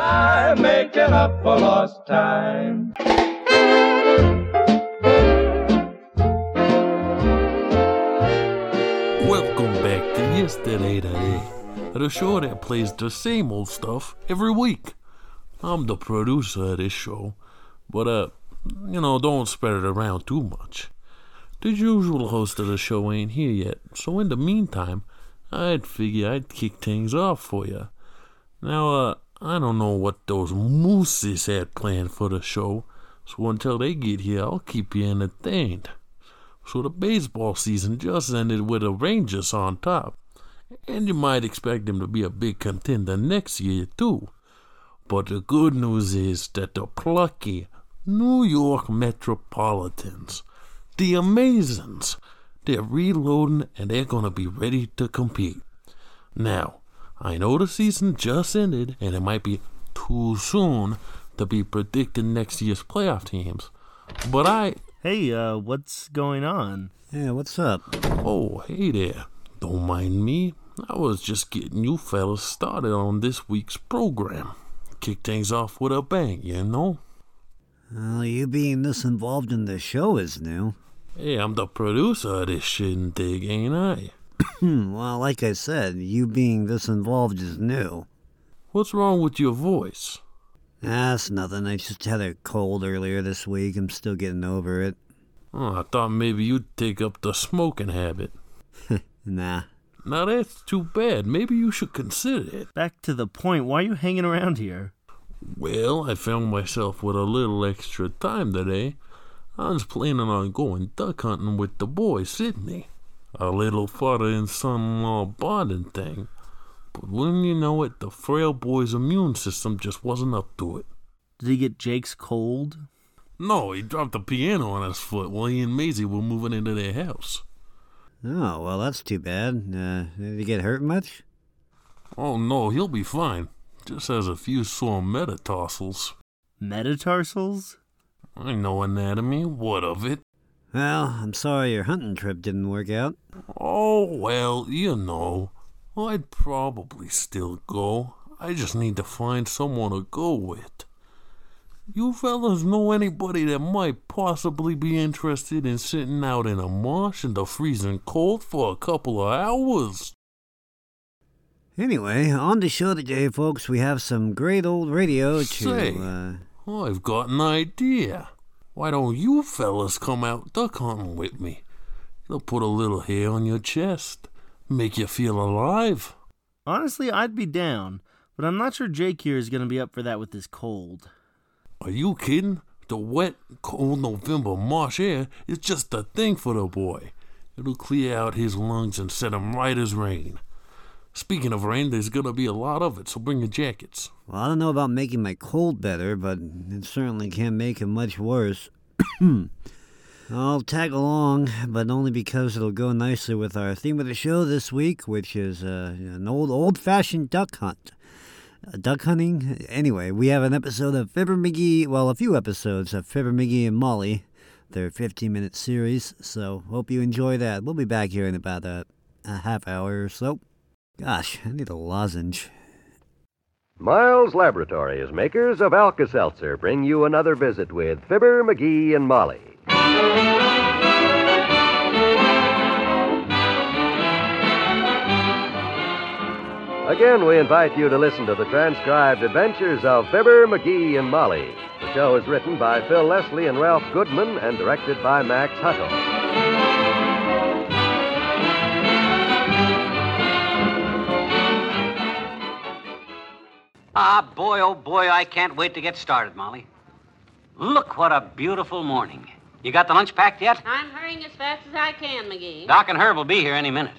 by making up for lost time. Welcome back to Yesterday Today, the show that plays the same old stuff every week. I'm the producer of this show, but uh, you know, don't spread it around too much. The usual host of the show ain't here yet, so in the meantime, I'd figure I'd kick things off for you. Now, uh, I don't know what those mooses had planned for the show, so until they get here, I'll keep you entertained. So the baseball season just ended with the Rangers on top, and you might expect them to be a big contender next year too. But the good news is that the plucky New York Metropolitans, the Amazins, they're reloading and they're gonna be ready to compete. Now, I know the season just ended and it might be too soon to be predicting next year's playoff teams, but I Hey, uh, what's going on? Yeah, what's up? Oh, hey there. Don't mind me. I was just getting you fellas started on this week's program. Kick things off with a bang, you know? Well, you being this involved in the show is new. Hey, I'm the producer of this shit and dig, ain't I? Hmm, well, like I said, you being this involved is new. What's wrong with your voice? That's nothing. I just had a cold earlier this week. I'm still getting over it. Oh, I thought maybe you'd take up the smoking habit. Nah. Now that's too bad. Maybe you should consider it. Back to the point, why are you hanging around here? Well, I found myself with a little extra time today. I was planning on going duck hunting with the boy, Sidney. A little father and son-in-law bonding thing. But wouldn't you know it, the frail boy's immune system just wasn't up to it. Did he get Jake's cold? No, he dropped the piano on his foot while he and Maisie were moving into their house. Oh, well, that's too bad. Uh, did he get hurt much? Oh no, he'll be fine. Just has a few sore metatarsals. Metatarsals? I know anatomy. What of it? Well, I'm sorry your hunting trip didn't work out. Oh, well, you know. I'd probably still go. I just need to find someone to go with. You fellas know anybody that might possibly be interested in sitting out in a marsh in the freezing cold for a couple of hours? Anyway, on the show today, folks, we have some great old radio to. Say. Uh, I've got an idea. Why don't you fellas come out duck hunting with me? It'll put a little hair on your chest, make you feel alive. Honestly, I'd be down, but I'm not sure Jake here is going to be up for that with this cold. Are you kidding? The wet, cold November marsh air is just the thing for the boy. It'll clear out his lungs and set him right as rain. Speaking of rain, there's gonna be a lot of it, so bring your jackets. well, I don't know about making my cold better, but it certainly can't make it much worse. I'll tag along, but only because it'll go nicely with our theme of the show this week, which is uh, an old, old-fashioned duck hunt. Uh, duck hunting. Anyway, we have an episode of Fibber McGee. Well, a few episodes of Fibber McGee and Molly, their 15-minute series. So hope you enjoy that. We'll be back here in about a, a half hour or so. Gosh, I need a lozenge. Miles Laboratories, makers of Alka Seltzer, bring you another visit with Fibber, McGee, and Molly. Again, we invite you to listen to the transcribed adventures of Fibber, McGee, and Molly. The show is written by Phil Leslie and Ralph Goodwin and directed by Max Hutto. Ah, boy, oh boy, I can't wait to get started, Molly. Look what a beautiful morning. You got the lunch packed yet? I'm hurrying as fast as I can, McGee. Doc and Herb will be here any minute.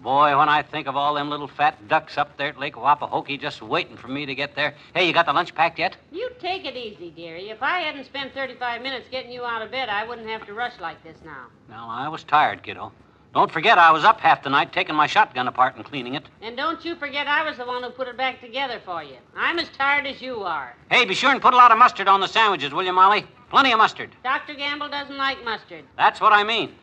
Boy, when I think of all them little fat ducks up there at Lake Wapahokee just waiting for me to get there. Hey, you got the lunch packed yet? You take it easy, dearie. If I hadn't spent 35 minutes getting you out of bed, I wouldn't have to rush like this now. Well, I was tired, kiddo. Don't forget, I was up half the night taking my shotgun apart and cleaning it. And don't you forget I was the one who put it back together for you. I'm as tired as you are. Hey, be sure and put a lot of mustard on the sandwiches, will you, Molly? Plenty of mustard. Dr. Gamble doesn't like mustard. That's what I mean.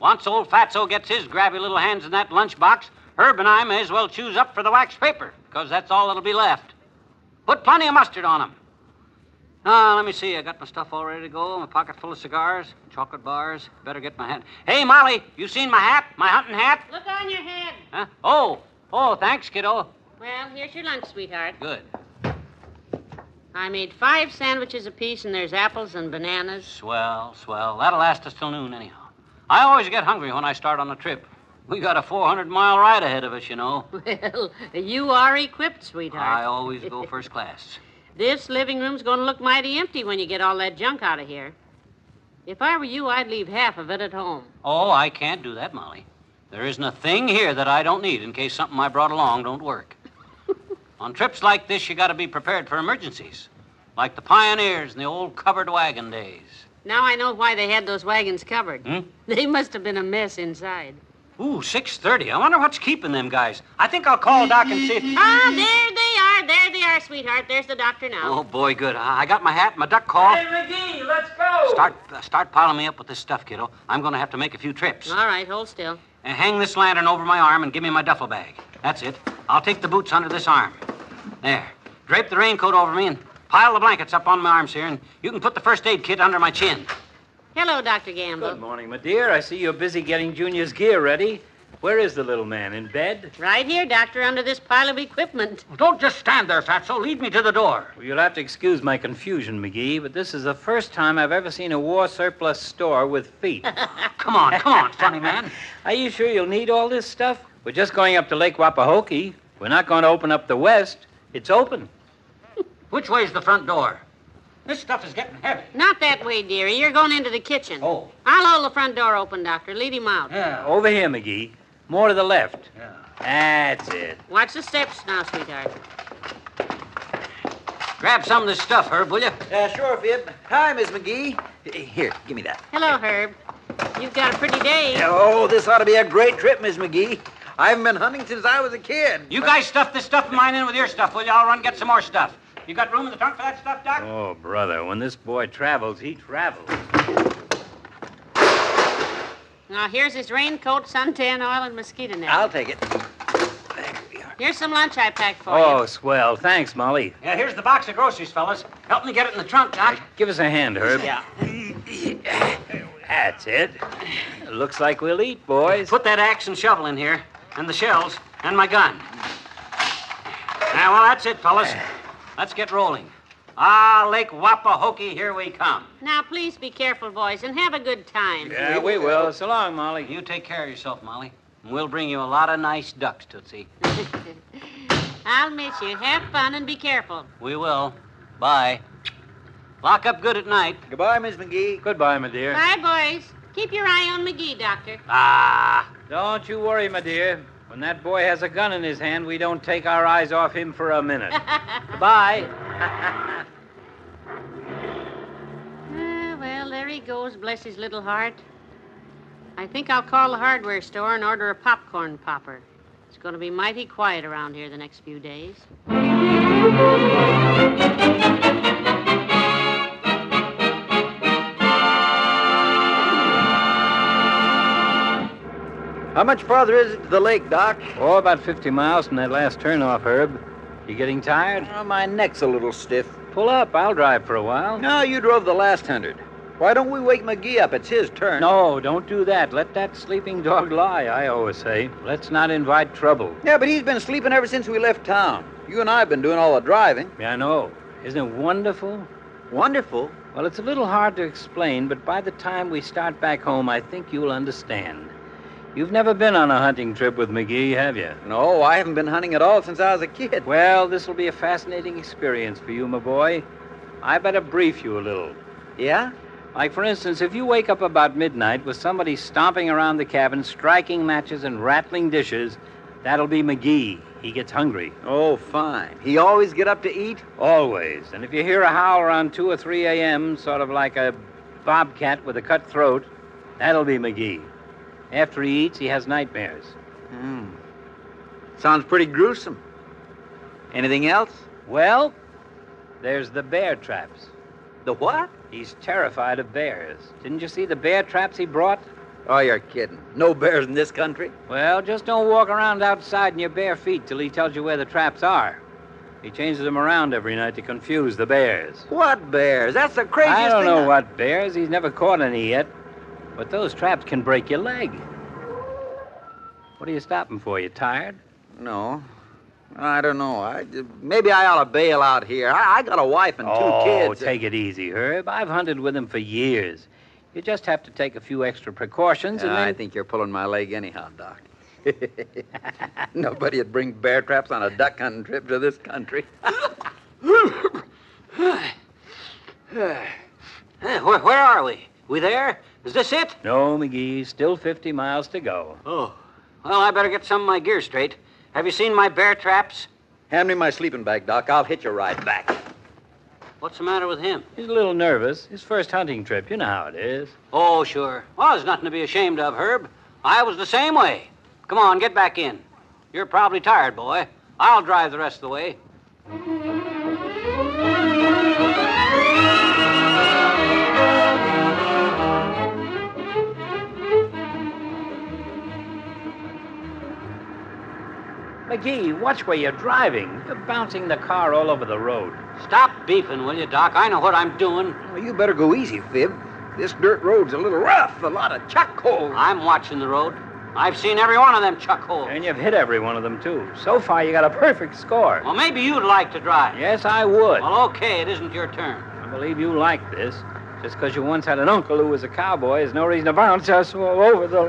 Once old Fatso gets his grabby little hands in that lunchbox, Herb and I may as well choose up for the wax paper, because that's all that'll be left. Put plenty of mustard on 'em. Ah, let me see. I got my stuff all ready to go. My pocket full of cigars, chocolate bars. Better get my hat. Hey, Molly, you seen my hat? My hunting hat? Look on your head. Huh? Oh, oh, thanks, kiddo. Well, here's your lunch, sweetheart. Good. I made five sandwiches apiece, and there's apples and bananas. Swell, swell. That'll last us till noon, anyhow. I always get hungry when I start on a trip. We got a 400 mile ride ahead of us, you know. Well, you are equipped, sweetheart. I always go first class. This living room's going to look mighty empty when you get all that junk out of here. If I were you, I'd leave half of it at home. Oh, I can't do that, Molly. There isn't a thing here that I don't need in case something I brought along don't work. On trips like this, you got to be prepared for emergencies, like the pioneers in the old covered wagon days. Now I know why they had those wagons covered. Hmm? They must have been a mess inside. Ooh, 6.30. I wonder what's keeping them guys. I think I'll call Doc and see if... Ah, there they are. There sweetheart. There's the doctor now. Oh, boy, good. I I got my hat, my duck call. Hey, McGee, let's go. Start, uh, start piling me up with this stuff, kiddo. I'm going to have to make a few trips. All right, hold still. And hang this lantern over my arm and give me my duffel bag. That's it. I'll take the boots under this arm. There. Drape the raincoat over me and pile the blankets up on my arms here, and you can put the first aid kit under my chin. Hello, Dr. Gamble. Good morning, my dear. I see you're busy getting Junior's gear ready. Where is the little man? In bed? Right here, Doctor, under this pile of equipment. Don't just stand there, Fatso. Lead me to the door. Well, you'll have to excuse my confusion, McGee, but this is the first time I've ever seen a war surplus store with feet. Come on, come on, funny man. Are you sure you'll need all this stuff? We're just going up to Lake Wapahokee. We're not going to open up the west. It's open. Which way's the front door? This stuff is getting heavy. Not that way, dearie. You're going into the kitchen. Oh. I'll hold the front door open, Doctor. Lead him out. Yeah. Over here, McGee. More to the left. Yeah. That's it. Watch the steps now, sweetheart. Grab some of this stuff, Herb, will you? Uh, sure, Fib. Hi, Miss McGee. Here, give me that. Hello, Herb. You've got a pretty day. Oh, this ought to be a great trip, Miss McGee. I haven't been hunting since I was a kid. You guys stuff this stuff of mine in with your stuff, will you? I'll run get some more stuff. You got room in the trunk for that stuff, Doc? Oh, brother, when this boy travels, he travels. Now, here's his raincoat, suntan oil, and mosquito net. I'll take it. There we are. Here's some lunch I packed for oh, you. Oh, swell. Thanks, Molly. Yeah, here's the box of groceries, fellas. Help me get it in the trunk, Doc. Uh, give us a hand, Herb. Yeah. That's it. Looks like we'll eat, boys. Put that axe and shovel in here, and the shells, and my gun. Now, well, that's it, fellas. Let's get rolling. Ah, Lake Wapahokee, here we come. Now, please be careful, boys, and have a good time. Yeah, we will. So long, Molly. You take care of yourself, Molly. And we'll bring you a lot of nice ducks, Tootsie. I'll miss you. Have fun and be careful. We will. Bye. Lock up good at night. Goodbye, Miss McGee. Goodbye, my dear. Bye, boys. Keep your eye on McGee, Doctor. Ah. Don't you worry, my dear. When that boy has a gun in his hand, we don't take our eyes off him for a minute. Goodbye. Ah, well, there he goes, bless his little heart. I think I'll call the hardware store and order a popcorn popper. It's going to be mighty quiet around here the next few days. How much farther is it to the lake, Doc? Oh, about 50 miles from that last turnoff, Herb. You getting tired? Oh, my neck's a little stiff. Pull up. I'll drive for a while. No, you drove the last hundred. Why don't we wake McGee up? It's his turn. No, don't do that. Let that sleeping dog lie, I always say. Let's not invite trouble. Yeah, but he's been sleeping ever since we left town. You and I have been doing all the driving. Yeah, I know. Isn't it wonderful? Wonderful. Well, it's a little hard to explain, but by the time we start back home, I think you'll understand. You've never been on a hunting trip with McGee, have you? No, I haven't been hunting at all since I was a kid. Well, this will be a fascinating experience for you, my boy. I better brief you a little. Yeah? Like, for instance, if you wake up about midnight with somebody stomping around the cabin, striking matches and rattling dishes, that'll be McGee. He gets hungry. Oh, fine. He always get up to eat? Always. And if you hear a howl around 2 or 3 a.m., sort of like a bobcat with a cut throat, that'll be McGee. After he eats, he has nightmares. Hmm. Sounds pretty gruesome. Anything else? Well, there's the bear traps. The what? He's terrified of bears. Didn't you see the bear traps he brought? Oh, you're kidding. No bears in this country? Well, just don't walk around outside in your bare feet till he tells you where the traps are. He changes them around every night to confuse the bears. What bears? That's the craziest thing. I don't know what bears. He's never caught any yet. But those traps can break your leg. What are you stopping for? You tired? No. I don't know. I, maybe I ought to bail out here. I, I got a wife and two oh, kids. Oh, take it easy, Herb. I've hunted with him for years. You just have to take a few extra precautions and then... I think you're pulling my leg anyhow, Doc. Nobody'd bring bear traps on a duck hunting trip to this country. Eh, where, where are we? We there? Is this it? No, McGee. Still 50 miles to go. Oh. Well, I better get some of my gear straight. Have you seen my bear traps? Hand me my sleeping bag, Doc. I'll hitch a ride back. What's the matter with him? He's a little nervous. His first hunting trip. You know how it is. Oh, sure. Well, there's nothing to be ashamed of, Herb. I was the same way. Come on, get back in. You're probably tired, boy. I'll drive the rest of the way. McGee, watch where you're driving. You're bouncing the car all over the road. Stop beefing, will you, Doc? I know what I'm doing. Well, you better go easy, Fib. This dirt road's a little rough. A lot of chuck holes. I'm watching the road. I've seen every one of them chuck holes. And you've hit every one of them, too. So far, you got a perfect score. Well, maybe you'd like to drive. Yes, I would. Well, okay, it isn't your turn. I believe you like this. Just because you once had an uncle who was a cowboy is no reason to bounce us all over the.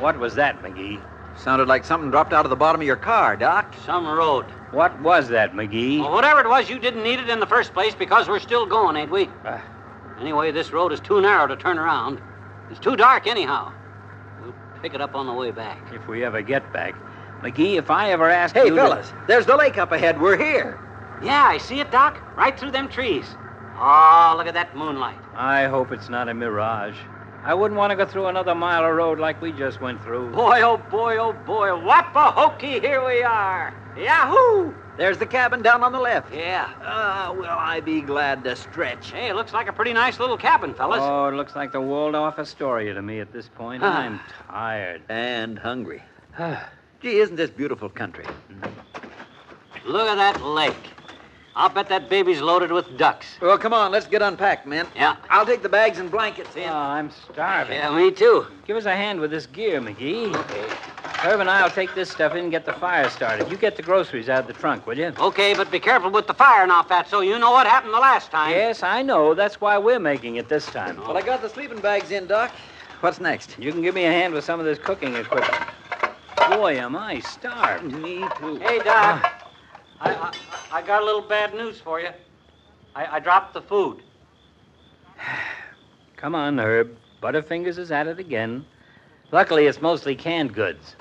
What was that, McGee? Sounded like something dropped out of the bottom of your car, Doc. Some road. What was that, McGee? Well, whatever it was, you didn't need it in the first place because we're still going, ain't we? Ah. Anyway, this road is too narrow to turn around. It's too dark, anyhow. We'll pick it up on the way back. If we ever get back. McGee, if I ever ask Hey, you. to- fellas, there's the lake up ahead. We're here. Yeah, I see it, Doc. Right through them trees. Oh, look at that moonlight. I hope it's not a mirage. I wouldn't want to go through another mile of road like we just went through. Boy, oh boy, oh boy. Wapahokee, here we are. Yahoo! There's the cabin down on the left. Yeah. Ah, will I be glad to stretch. Hey, it looks like a pretty nice little cabin, fellas. Oh, it looks like the Waldorf Astoria to me at this point. Ah. I'm tired. And hungry. Gee, isn't this beautiful country? Look at that lake. I'll bet that baby's loaded with ducks. Well, come on, let's get unpacked, men. Yeah. I'll take the bags and blankets in. Oh, I'm starving. Yeah, me too. Give us a hand with this gear, McGee. Okay. Herb and I'll take this stuff in and get the fire started. You get the groceries out of the trunk, will you? Okay, but be careful with the fire now, Fatso. You know what happened the last time. Yes, I know. That's why we're making it this time. Well, I got the sleeping bags in, Doc. What's next? You can give me a hand with some of this cooking equipment. Boy, am I starved. Me too. Hey, Doc. Ah. I, I, I got a little bad news for you. I, I dropped the food. Come on, Herb. Butterfingers is at it again. Luckily, it's mostly canned goods.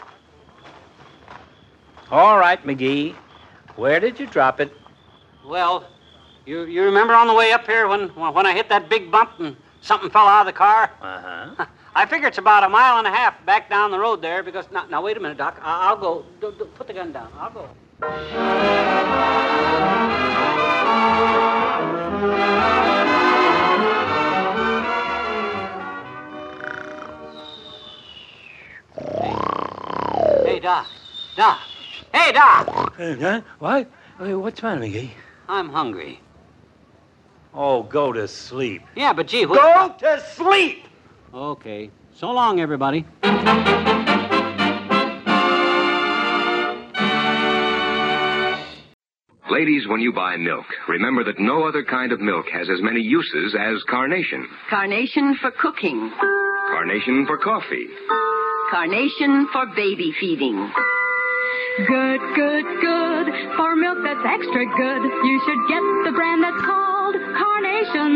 All right, McGee. Where did you drop it? Well, you, you remember on the way up here when, when I hit that big bump and something fell out of the car? Uh huh. I figure it's about a mile and a half back down the road there because. Now, now wait a minute, Doc. I, I'll go. D- d- put the gun down. I'll go. Hey, Doc. Doc. Hey, Doc. Huh? What? Hey, What's the matter, McGee? I'm hungry. Oh, go to sleep. Yeah, but gee, what... Go to sleep! Okay. So long, everybody. Ladies, when you buy milk, remember that no other kind of milk has as many uses as carnation. Carnation for cooking. Carnation for coffee. Carnation for baby feeding. Good, good, good. For milk that's extra good, you should get the brand that's called Carnation.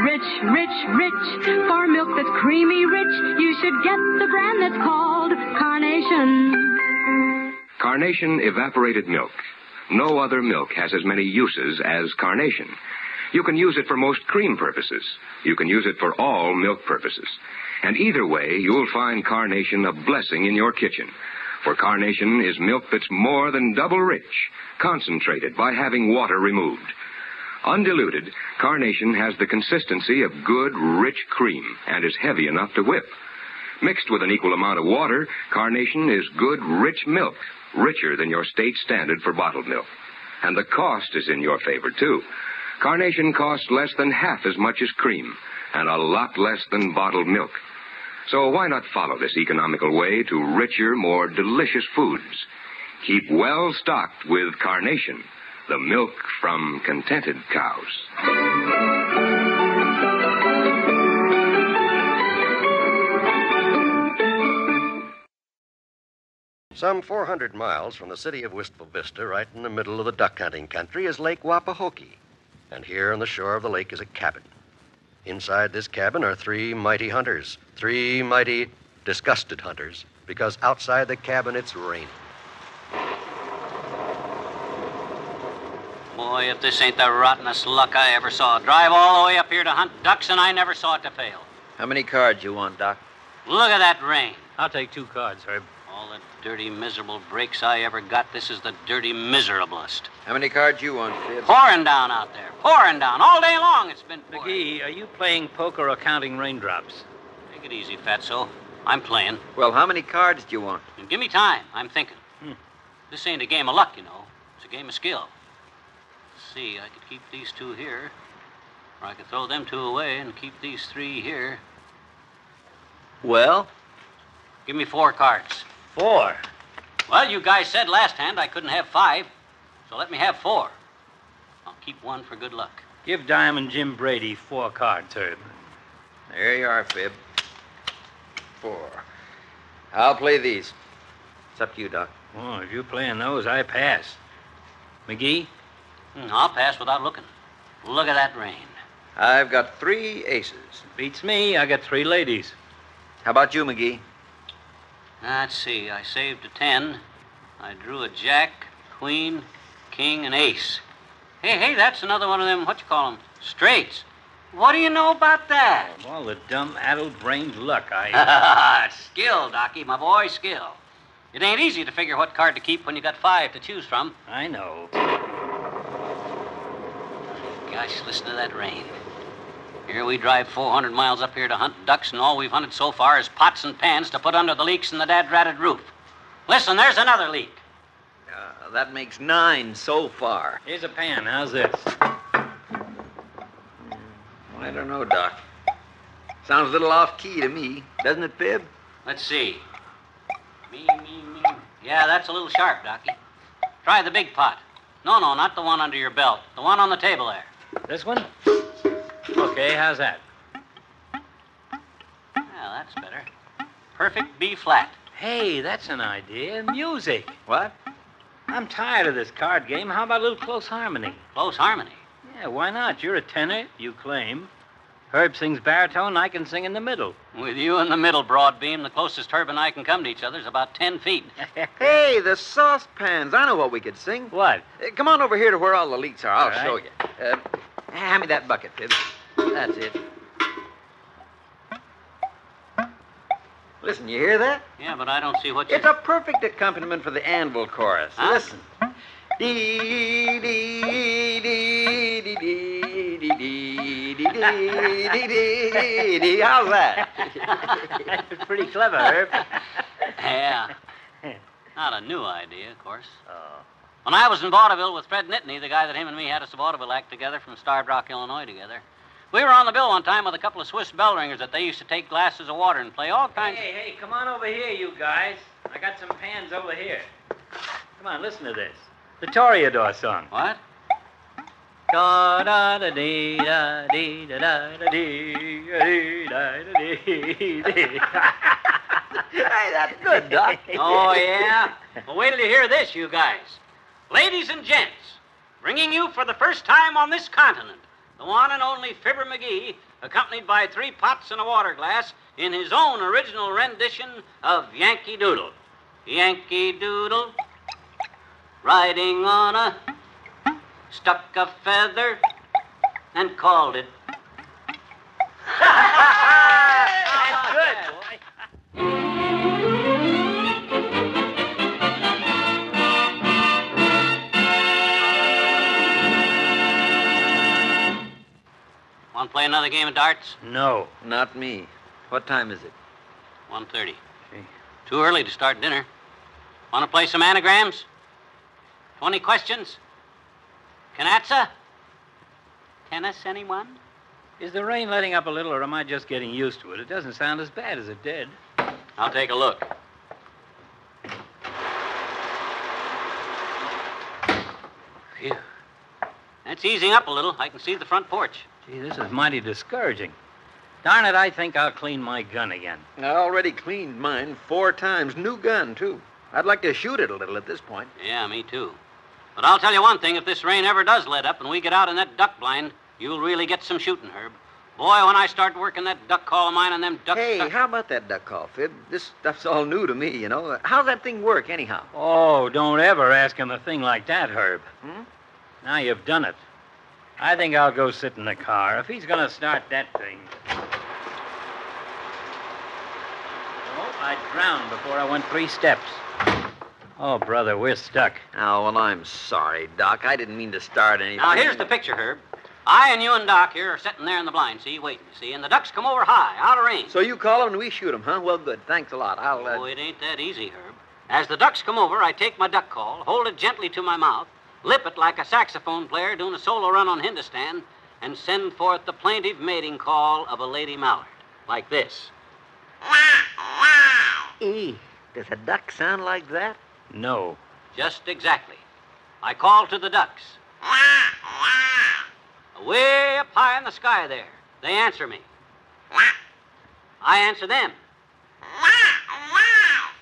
Rich, rich, rich. For milk that's creamy rich, you should get the brand that's called Carnation. Carnation evaporated milk. No other milk has as many uses as carnation. You can use it for most cream purposes. You can use it for all milk purposes. And either way, you'll find carnation a blessing in your kitchen. For carnation is milk that's more than double rich, concentrated by having water removed. Undiluted, carnation has the consistency of good, rich cream and is heavy enough to whip. Mixed with an equal amount of water, Carnation is good, rich milk, richer than your state standard for bottled milk. And the cost is in your favor, too. Carnation costs less than half as much as cream, and a lot less than bottled milk. So why not follow this economical way to richer, more delicious foods? Keep well stocked with Carnation, the milk from contented cows. Some 400 miles from the city of Wistful Vista, right in the middle of the duck hunting country, is Lake Wapahokee. And here on the shore of the lake is a cabin. Inside this cabin are three mighty hunters, three mighty disgusted hunters, because outside the cabin it's raining. Boy, if this ain't the rottenest luck I ever saw. Drive all the way up here to hunt ducks, and I never saw it to fail. How many cards you want, Doc? Look at that rain. I'll take two cards, Herb. All the dirty, miserable breaks I ever got. This is the dirty, miserablest. How many cards you want, Fib? Pouring down out there. Pouring down. All day long it's been pouring. McGee, are you playing poker or counting raindrops? Take it easy, Fatso. I'm playing. Well, how many cards do you want? And give me time. I'm thinking. Hmm. This ain't a game of luck, you know. It's a game of skill. Let's see, I could keep these two here. Or I could throw them two away and keep these three here. Well? Give me four cards. Four. Well, you guys said last hand I couldn't have five, so let me have four. I'll keep one for good luck. Give Diamond Jim Brady four cards, Herb. There you are, Fib. Four. I'll play these. It's up to you, Doc. Oh, if you're playing those, I pass. McGee? Hmm, I'll pass without looking. Look at that rain. I've got three aces. Beats me. I got three ladies. How about you, McGee? Let's see, I saved a ten. I drew a jack, queen, king, and ace. Hey, hey, that's another one of them, what you call them, straights. What do you know about that? Of all the dumb, addle-brained luck I... skill, Docky, my boy, skill. It ain't easy to figure what card to keep when you got five to choose from. I know. Gosh, listen to that rain. Here we drive 400 miles up here to hunt ducks, and all we've hunted so far is pots and pans to put under the leaks in the dad-ratted roof. Listen, there's another leak. Uh, that makes nine so far. Here's a pan. How's this? I don't know, Doc. Sounds a little off key to me, doesn't it, Fib? Let's see. Me, me, me. Yeah, that's a little sharp, Docky. Try the big pot. No, no, not the one under your belt. The one on the table there. This one? Okay, how's that? Yeah, that's better. Perfect B flat. Hey, that's an idea. Music. What? I'm tired of this card game. How about a little close harmony? Close harmony. Yeah, why not? You're a tenor, you claim. Herb sings baritone, I can sing in the middle. With you in the middle, Broadbeam, the closest Herb and I can come to each other is about ten feet. hey, the saucepans. I know what we could sing. What? Uh, come on over here to where all the leaks are. I'll All right. show you. Uh, hand me that bucket, Fib. That's it. Listen, you hear that? Yeah, but I don't see what you. It's a perfect accompaniment for the anvil chorus. Huh? Listen. Dee, dee, dee, dee, dee, dee, dee, dee, dee, dee, dee, dee. How's that? That's pretty clever, Herb. Yeah. Not a new idea, of course. When I was in vaudeville with Fred Nitney, the guy that him and me had us a vaudeville act together from Starved Rock, Illinois, together, we were on the bill one time with a couple of Swiss bell ringers that they used to take glasses of water and play all kinds Hey, hey, come on over here, you guys. I got some pans over here. Come on, listen to this. The Toreador song. What? Da da da dee da dee da da da dee da dee da da dee. Hey, that's good, Doc. Oh, yeah? Well, wait till you hear this, you guys. Ladies and gents, bringing you for the first time on this continent, the one and only Fibber McGee, accompanied by three pots and a water glass, in his own original rendition of Yankee Doodle. Yankee Doodle, riding on a stuck a feather and called it. That's good, Want to play another game of darts? No. Not me. What time is it? 1.30. Too early to start dinner. Want to play some anagrams? 20 questions? Canasta? Tennis, anyone? Is the rain letting up a little, or am I just getting used to it? It doesn't sound as bad as it did. I'll take a look. Phew. That's easing up a little. I can see the front porch. Gee, this is mighty discouraging. Darn it, I think I'll clean my gun again. I already cleaned mine four times. New gun, too. I'd like to shoot it a little at this point. Yeah, me too. But I'll tell you one thing if this rain ever does let up and we get out in that duck blind, you'll really get some shooting, Herb. Boy, when I start working that duck call of mine and them ducks. Hey, stuck- how about that duck call, Fib? This stuff's all new to me, you know. How's that thing work, anyhow? Oh, don't ever ask him a thing like that, Herb. Hmm? Now you've done it. I think I'll go sit in the car. If he's going to start that thing. Oh, I drowned before I went three steps. Oh, brother, we're stuck. Oh, well, I'm sorry, Doc. I didn't mean to start anything. Now, here's the picture, Herb. I and you and Doc here are sitting there in the blind, see, waiting, see, and the ducks come over high, out of range. So you call them and we shoot them, huh? Well, good. Thanks a lot. I'll. Uh... Oh, it ain't that easy, Herb. As the ducks come over, I take my duck call, hold it gently to my mouth, lip it like a saxophone player doing a solo run on Hindustan, and send forth the plaintive mating call of a lady mallard, like this. E. Does a duck sound like that? No. Just exactly. I call to the ducks. Way up high in the sky there. They answer me. I answer them.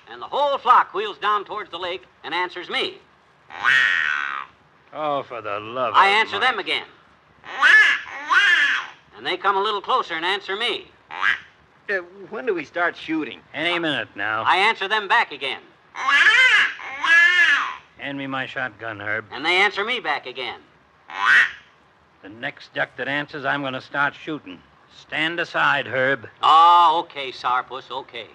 And the whole flock wheels down towards the lake and answers me. Oh, for the love of... I of answer Mike. them again. And they come a little closer and answer me. Uh, when do we start shooting? Any minute now. I answer them back again. Hand me my shotgun, Herb. And they answer me back again. The next duck that answers, I'm going to start shooting. Stand aside, Herb. Oh, okay, Sourpuss, okay.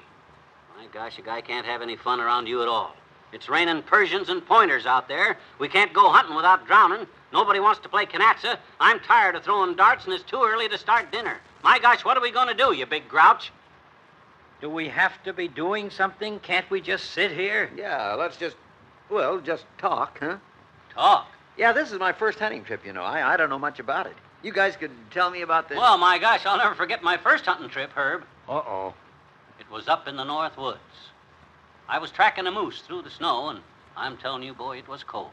My gosh, a guy can't have any fun around you at all. It's raining Persians and pointers out there. We can't go hunting without drowning. Nobody wants to play canasta. I'm tired of throwing darts, and it's too early to start dinner. My gosh, what are we going to do, you big grouch? Do we have to be doing something? Can't we just sit here? Yeah, let's just, well, just talk, huh? Talk? Yeah, this is my first hunting trip, you know. I, I don't know much about it. You guys could tell me about this. Well, my gosh, I'll never forget my first hunting trip, Herb. Uh-oh. It was up in the North Woods. I was tracking a moose through the snow, and I'm telling you, boy, it was cold.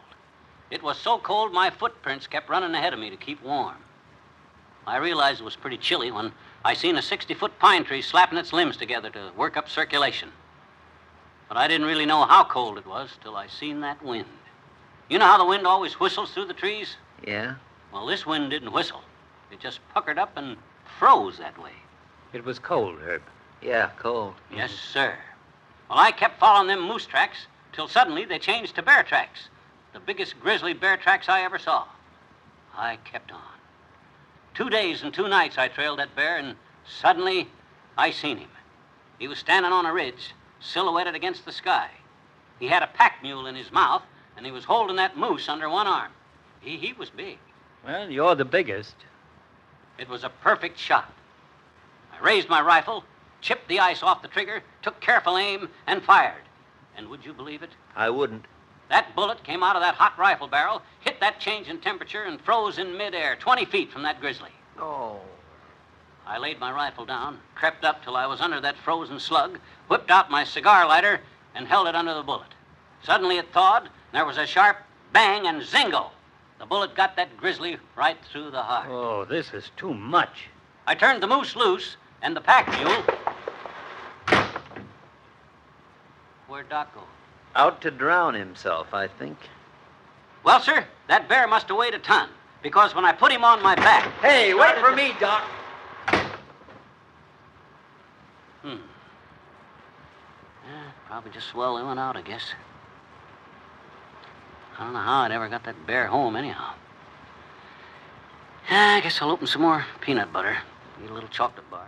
It was so cold my footprints kept running ahead of me to keep warm. I realized it was pretty chilly when I seen a 60 foot pine tree slapping its limbs together to work up circulation. But I didn't really know how cold it was till I seen that wind. You know how the wind always whistles through the trees? Yeah? Well, this wind didn't whistle. It just puckered up and froze that way. It was cold, Herb. Yeah, cold. Yes, sir. Well, I kept following them moose tracks till suddenly they changed to bear tracks. The biggest grizzly bear tracks I ever saw. I kept on. Two days and two nights I trailed that bear, and suddenly I seen him. He was standing on a ridge, silhouetted against the sky. He had a pack mule in his mouth, and he was holding that moose under one arm. He, he was big. Well, you're the biggest. It was a perfect shot. I raised my rifle, chipped the ice off the trigger, took careful aim, and fired. And would you believe it? I wouldn't. That bullet came out of that hot rifle barrel, hit that change in temperature, and froze in midair, 20 feet from that grizzly. Oh. I laid my rifle down, crept up till I was under that frozen slug, whipped out my cigar lighter, and held it under the bullet. Suddenly it thawed, and there was a sharp bang and zingo. The bullet got that grizzly right through the heart. Oh, this is too much. I turned the moose loose, and the pack mule. Where'd Doc go? Out to drown himself, I think. Well, sir, that bear must have weighed a ton, because when I put him on my back. Hey, wait for me, Doc. Hmm. Yeah, probably just swell in and out, I guess. I don't know how I'd ever got that bear home, anyhow. Yeah, I guess I'll open some more peanut butter. Eat a little chocolate bar.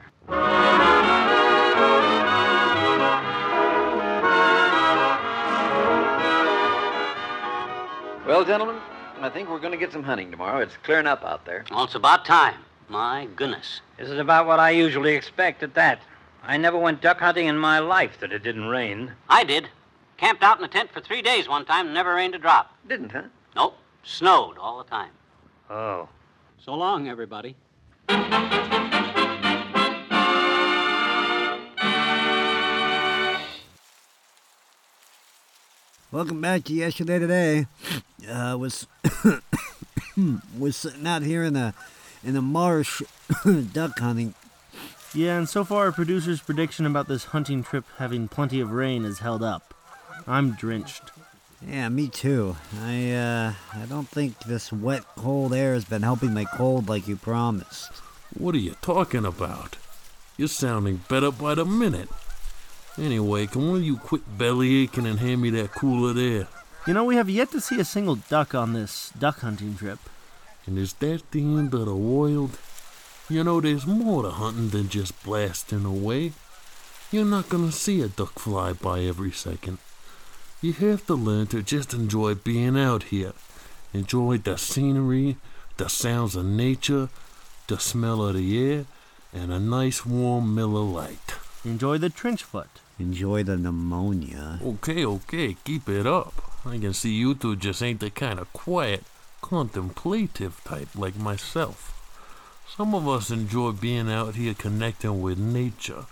Well, gentlemen, I think we're going to get some hunting tomorrow. It's clearing up out there. Well, it's about time. My goodness. This is about what I usually expect at that. I never went duck hunting in my life that it didn't rain. I did. Camped out in a tent for three days one time never rained a drop. Didn't, huh? Nope. Snowed all the time. Oh. So long, everybody. Welcome back to Yesterday Today. Uh, was was sitting out here in the in the marsh duck hunting. Yeah, and so far our producer's prediction about this hunting trip having plenty of rain is held up. I'm drenched. Yeah, me too. I uh, I don't think this wet, cold air has been helping my cold like you promised. What are you talking about? You're sounding better by the minute. Anyway, can one of you quit belly aching and hand me that cooler there? You know, we have yet to see a single duck on this duck hunting trip. And is that the end of the world? You know, there's more to hunting than just blasting away. You're not gonna see a duck fly by every second. You have to learn to just enjoy being out here. Enjoy the scenery, the sounds of nature, the smell of the air, and a nice warm Miller Lite. Enjoy the trench foot. Enjoy the pneumonia. Okay, okay, keep it up. I can see you two just ain't the kind of quiet, contemplative type like myself. Some of us enjoy being out here connecting with nature.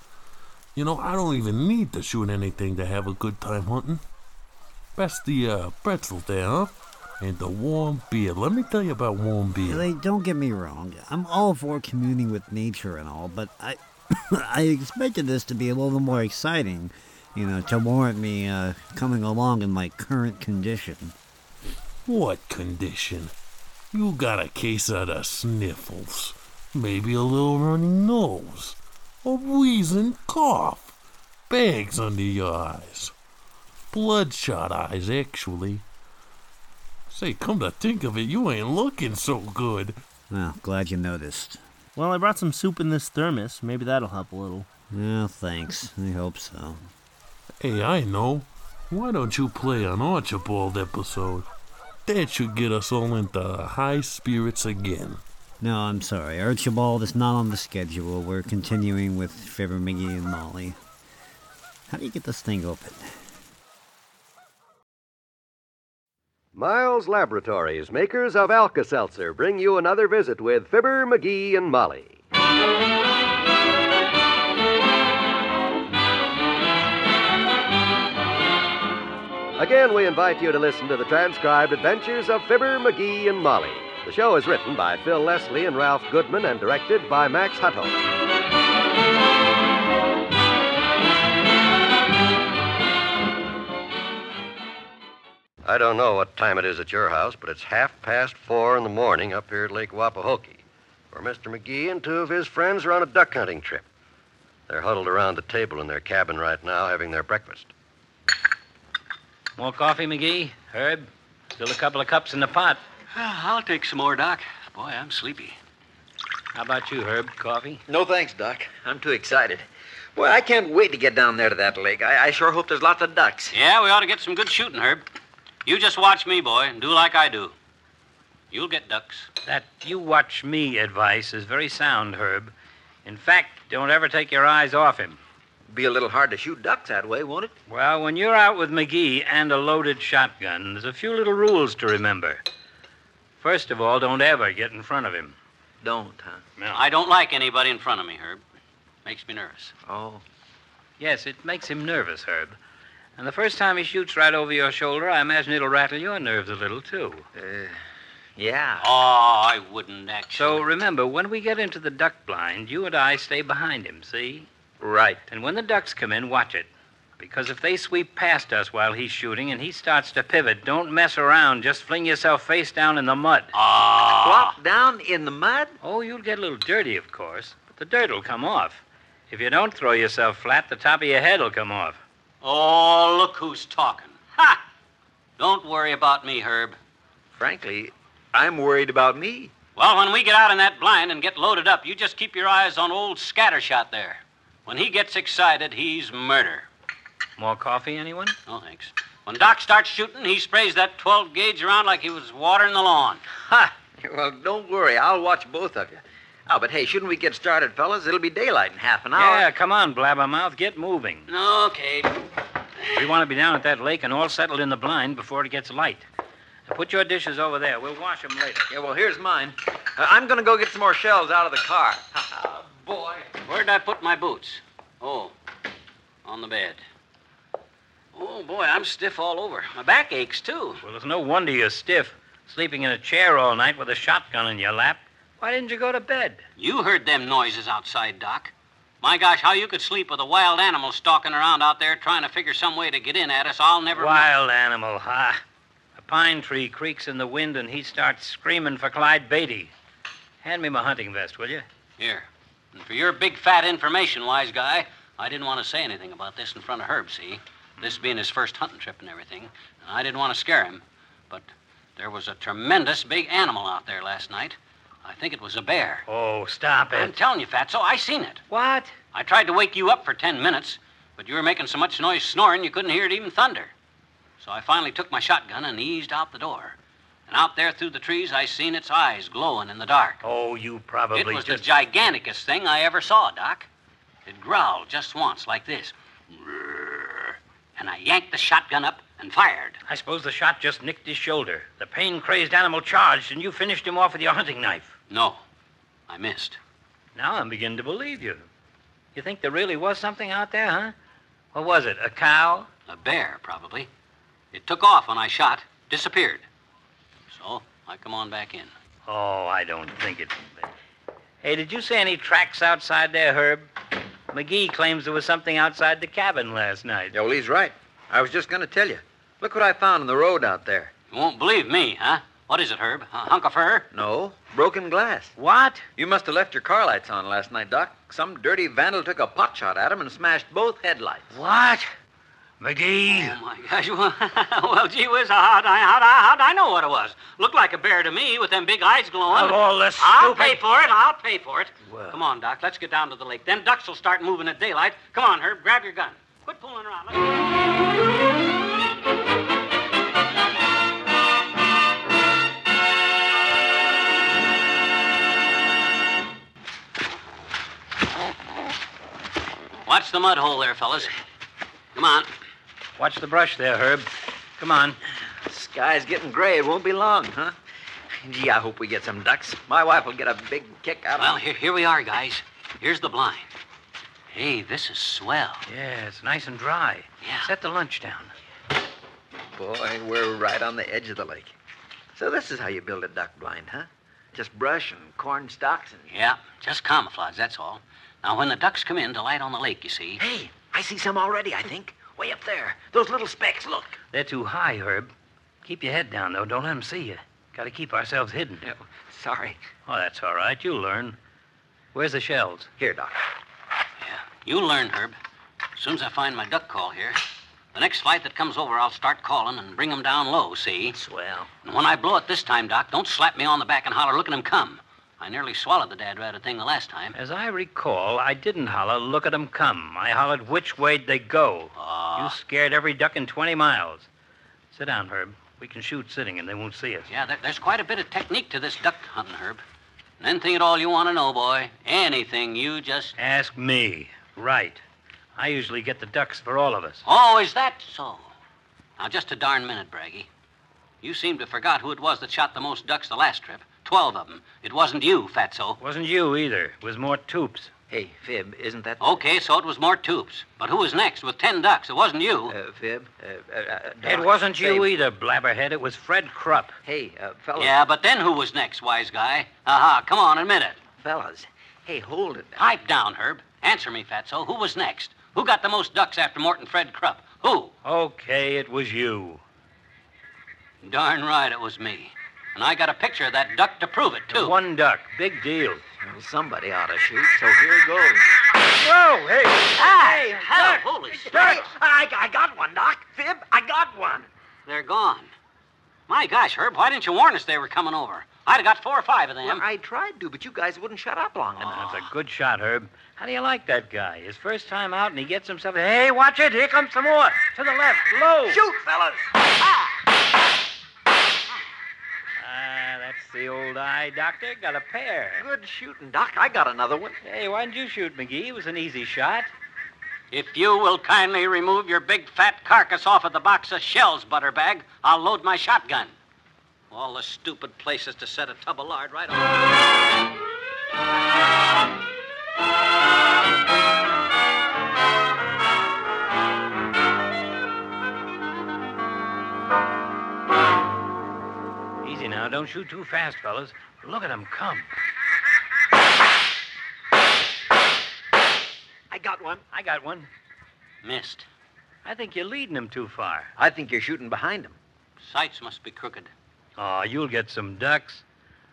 You know, I don't even need to shoot anything to have a good time hunting. Best the uh, pretzel there, huh? And the warm beer. Let me tell you about warm beer. Like, don't get me wrong. I'm all for communing with nature and all, but I I expected this to be a little more exciting, you know, to warrant me uh, coming along in my current condition. What condition? You got a case of the sniffles. Maybe a little running nose. A wheezing cough. Bags under your eyes. Bloodshot eyes, actually. Say, come to think of it, you ain't looking so good. Well, glad you noticed. Well, I brought some soup in this thermos. Maybe that'll help a little. Well, thanks. I hope so. Hey, I know. Why don't you play an Archibald episode? That should get us all into high spirits again. No, I'm sorry. Archibald is not on the schedule. We're continuing with Fibber McGee and Molly. How do you get this thing open? Miles Laboratories, makers of Alka Seltzer, bring you another visit with Fibber, McGee, and Molly. Again, we invite you to listen to the transcribed adventures of Fibber, McGee, and Molly. The show is written by Phil Leslie and Ralph Goodwin and directed by Max Hutto. I don't know what time it is at your house, but it's half past four in the morning up here at Lake Wapahokie, where Mr. McGee and two of his friends are on a duck hunting trip. They're huddled around the table in their cabin right now having their breakfast. More coffee, McGee? Herb? Still a couple of cups in the pot. Ah, I'll take some more, Doc. Boy, I'm sleepy. How about you, Herb? Coffee? No thanks, Doc. I'm too excited. Boy, I can't wait to get down there to that lake. I, I sure hope there's lots of ducks. Yeah, we ought to get some good shooting, Herb. You just watch me, boy, and do like I do. You'll get ducks. That you watch me advice is very sound, Herb. In fact, don't ever take your eyes off him. Be a little hard to shoot ducks that way, won't it? Well, when you're out with McGee and a loaded shotgun, there's a few little rules to remember. First of all, don't ever get in front of him. Don't, huh? No. I don't like anybody in front of me, Herb. Makes me nervous. Oh. Yes, it makes him nervous, Herb. And the first time he shoots right over your shoulder, I imagine it'll rattle your nerves a little, too. Uh, yeah. Oh, I wouldn't actually. So remember, when we get into the duck blind, you and I stay behind him, see? Right. And when the ducks come in, watch it. Because if they sweep past us while he's shooting and he starts to pivot, don't mess around. Just fling yourself face down in the mud. Ah. Flop down in the mud? Oh, you'll get a little dirty, of course, but the dirt will come off. If you don't throw yourself flat, the top of your head will come off. Oh, look who's talking. Ha! Don't worry about me, Herb. Frankly, I'm worried about me. Well, when we get out in that blind and get loaded up, you just keep your eyes on old Scattershot there. When he gets excited, he's murder. More coffee, anyone? No, thanks. When Doc starts shooting, he sprays that 12 gauge around like he was watering the lawn. Ha! Well, don't worry. I'll watch both of you. Oh, but hey, shouldn't we get started, fellas? It'll be daylight in half an hour. Yeah, come on, blabbermouth. Get moving. Okay. We want to be down at that lake and all settled in the blind before it gets light. Now put your dishes over there. We'll wash them later. Yeah, well, here's mine. Uh, I'm going to go get some more shells out of the car. Boy. Where'd I put my boots? Oh, on the bed. Oh, boy, I'm stiff all over. My back aches, too. Well, it's no wonder you're stiff, sleeping in a chair all night with a shotgun in your lap. Why didn't you go to bed? You heard them noises outside, Doc. My gosh, how you could sleep with a wild animal stalking around out there trying to figure some way to get in at us, I'll never. Wild animal, huh? A pine tree creaks in the wind and he starts screaming for Clyde Beatty. Hand me my hunting vest, will you? Here. And for your big fat information, wise guy, I didn't want to say anything about this in front of Herb, see? This being his first hunting trip and everything. And I didn't want to scare him. But there was a tremendous big animal out there last night. I think it was a bear. Oh, stop it. I'm telling you, Fatso, I seen it. What? I tried to wake you up for ten minutes, but you were making so much noise snoring you couldn't hear it even thunder. So I finally took my shotgun and eased out the door. And out there through the trees, I seen its eyes glowing in the dark. Oh, you probably It was just... the giganticest thing I ever saw, Doc. It growled just once, like this. And I yanked the shotgun up and fired. I suppose the shot just nicked his shoulder. The pain-crazed animal charged, and you finished him off with your hunting knife. No, I missed. Now I'm beginning to believe you. You think there really was something out there, huh? What was it? A cow? A bear, probably. It took off when I shot, disappeared. So I come on back in. Oh, I don't think it. Hey, did you see any tracks outside there, Herb? McGee claims there was something outside the cabin last night. Yeah, well, he's right. I was just going to tell you. Look what I found on the road out there. You won't believe me, huh? What is it, Herb? A hunk of fur? No, broken glass. What? You must have left your car lights on last night, Doc. Some dirty vandal took a pot shot at him and smashed both headlights. What? McGee? Oh, my gosh. Well, gee whiz, how'd I, how'd, I, how'd I know what it was? Looked like a bear to me with them big eyes glowing. Of all this I'll stupid- pay for it. I'll pay for it. Well. Come on, Doc. Let's get down to the lake. Then ducks will start moving at daylight. Come on, Herb. Grab your gun. Quit fooling around. Let's Watch the mud hole there, fellas. Come on. Watch the brush there, Herb. Come on. The Sky's getting gray. It won't be long, huh? Gee, I hope we get some ducks. My wife will get a big kick out of it. Well, here, here we are, guys. Here's the blind. Hey, this is swell. Yeah, it's nice and dry. Yeah. Set the lunch down. Boy, we're right on the edge of the lake. So this is how you build a duck blind, huh? Just brush and corn stalks and... Yeah, just camouflage, that's all. Now, when the ducks come in to light on the lake, you see. Hey, I see some already, I think. Way up there. Those little specks, look. They're too high, Herb. Keep your head down, though. Don't let them see you. Got to keep ourselves hidden. No, sorry. Oh, that's all right. You'll learn. Where's the shells? Here, Doc. Yeah, you'll learn, Herb. As soon as I find my duck call here. The next flight that comes over, I'll start calling and bring 'em down low, see? Swell. And when I blow it this time, Doc, don't slap me on the back and holler, look at 'em come. I nearly swallowed the dad ratted thing the last time. As I recall, I didn't holler, look at 'em come. I hollered, which way'd they go? Ah. You scared every duck in 20 miles. Sit down, Herb. We can shoot sitting and they won't see us. Yeah, there, there's quite a bit of technique to this duck hunting, Herb. And anything at all you want to know, boy. Anything, you just. Ask me. Right. I usually get the ducks for all of us. Oh, is that so? Now, just a darn minute, Braggy. You seem to have forgot who it was that shot the most ducks the last trip. Twelve of them. It wasn't you, Fatso. Wasn't you either. It was Mort Toops. Hey, Fib, isn't that... Okay, so it was Mort Toops. But who was next with ten ducks? It wasn't you. Uh, Fib? Uh, uh, uh, It wasn't you say- either, blabberhead. It was Fred Krupp. Hey, uh, fellas. yeah, but then who was next, wise guy? Aha, come on, admit it. Fellas. Hey, hold it. Pipe down, Herb. Answer me, Fatso. Who was next? Who got the most ducks after Morton Fred Krupp? Who? Okay, it was you. Darn right it was me. And I got a picture of that duck to prove it, too. One duck. Big deal. Well, somebody ought to shoot, so here goes. Whoa, hey. Ah, hell, holy smokes. I, I got one, Doc. Fib, I got one. They're gone. My gosh, Herb, why didn't you warn us they were coming over? I'd have got four or five of them. Well, I tried to, but you guys wouldn't shut up long enough. That's a good shot, Herb. How do you like that guy? His first time out, and he gets himself. Hey, watch it! Here comes some more. To the left, low. Shoot, fellas! Ah, that's the old eye doctor. Got a pair. Good shooting, Doc. I got another one. Hey, why didn't you shoot, McGee? It was an easy shot. If you will kindly remove your big fat carcass off of the box of shells, Butterbag, I'll load my shotgun. All the stupid places to set a tub of lard right on. Don't shoot too fast, fellas. Look at them come. I got one. I got one. Missed. I think you're leading them too far. I think you're shooting behind him. Sights must be crooked. Oh, you'll get some ducks.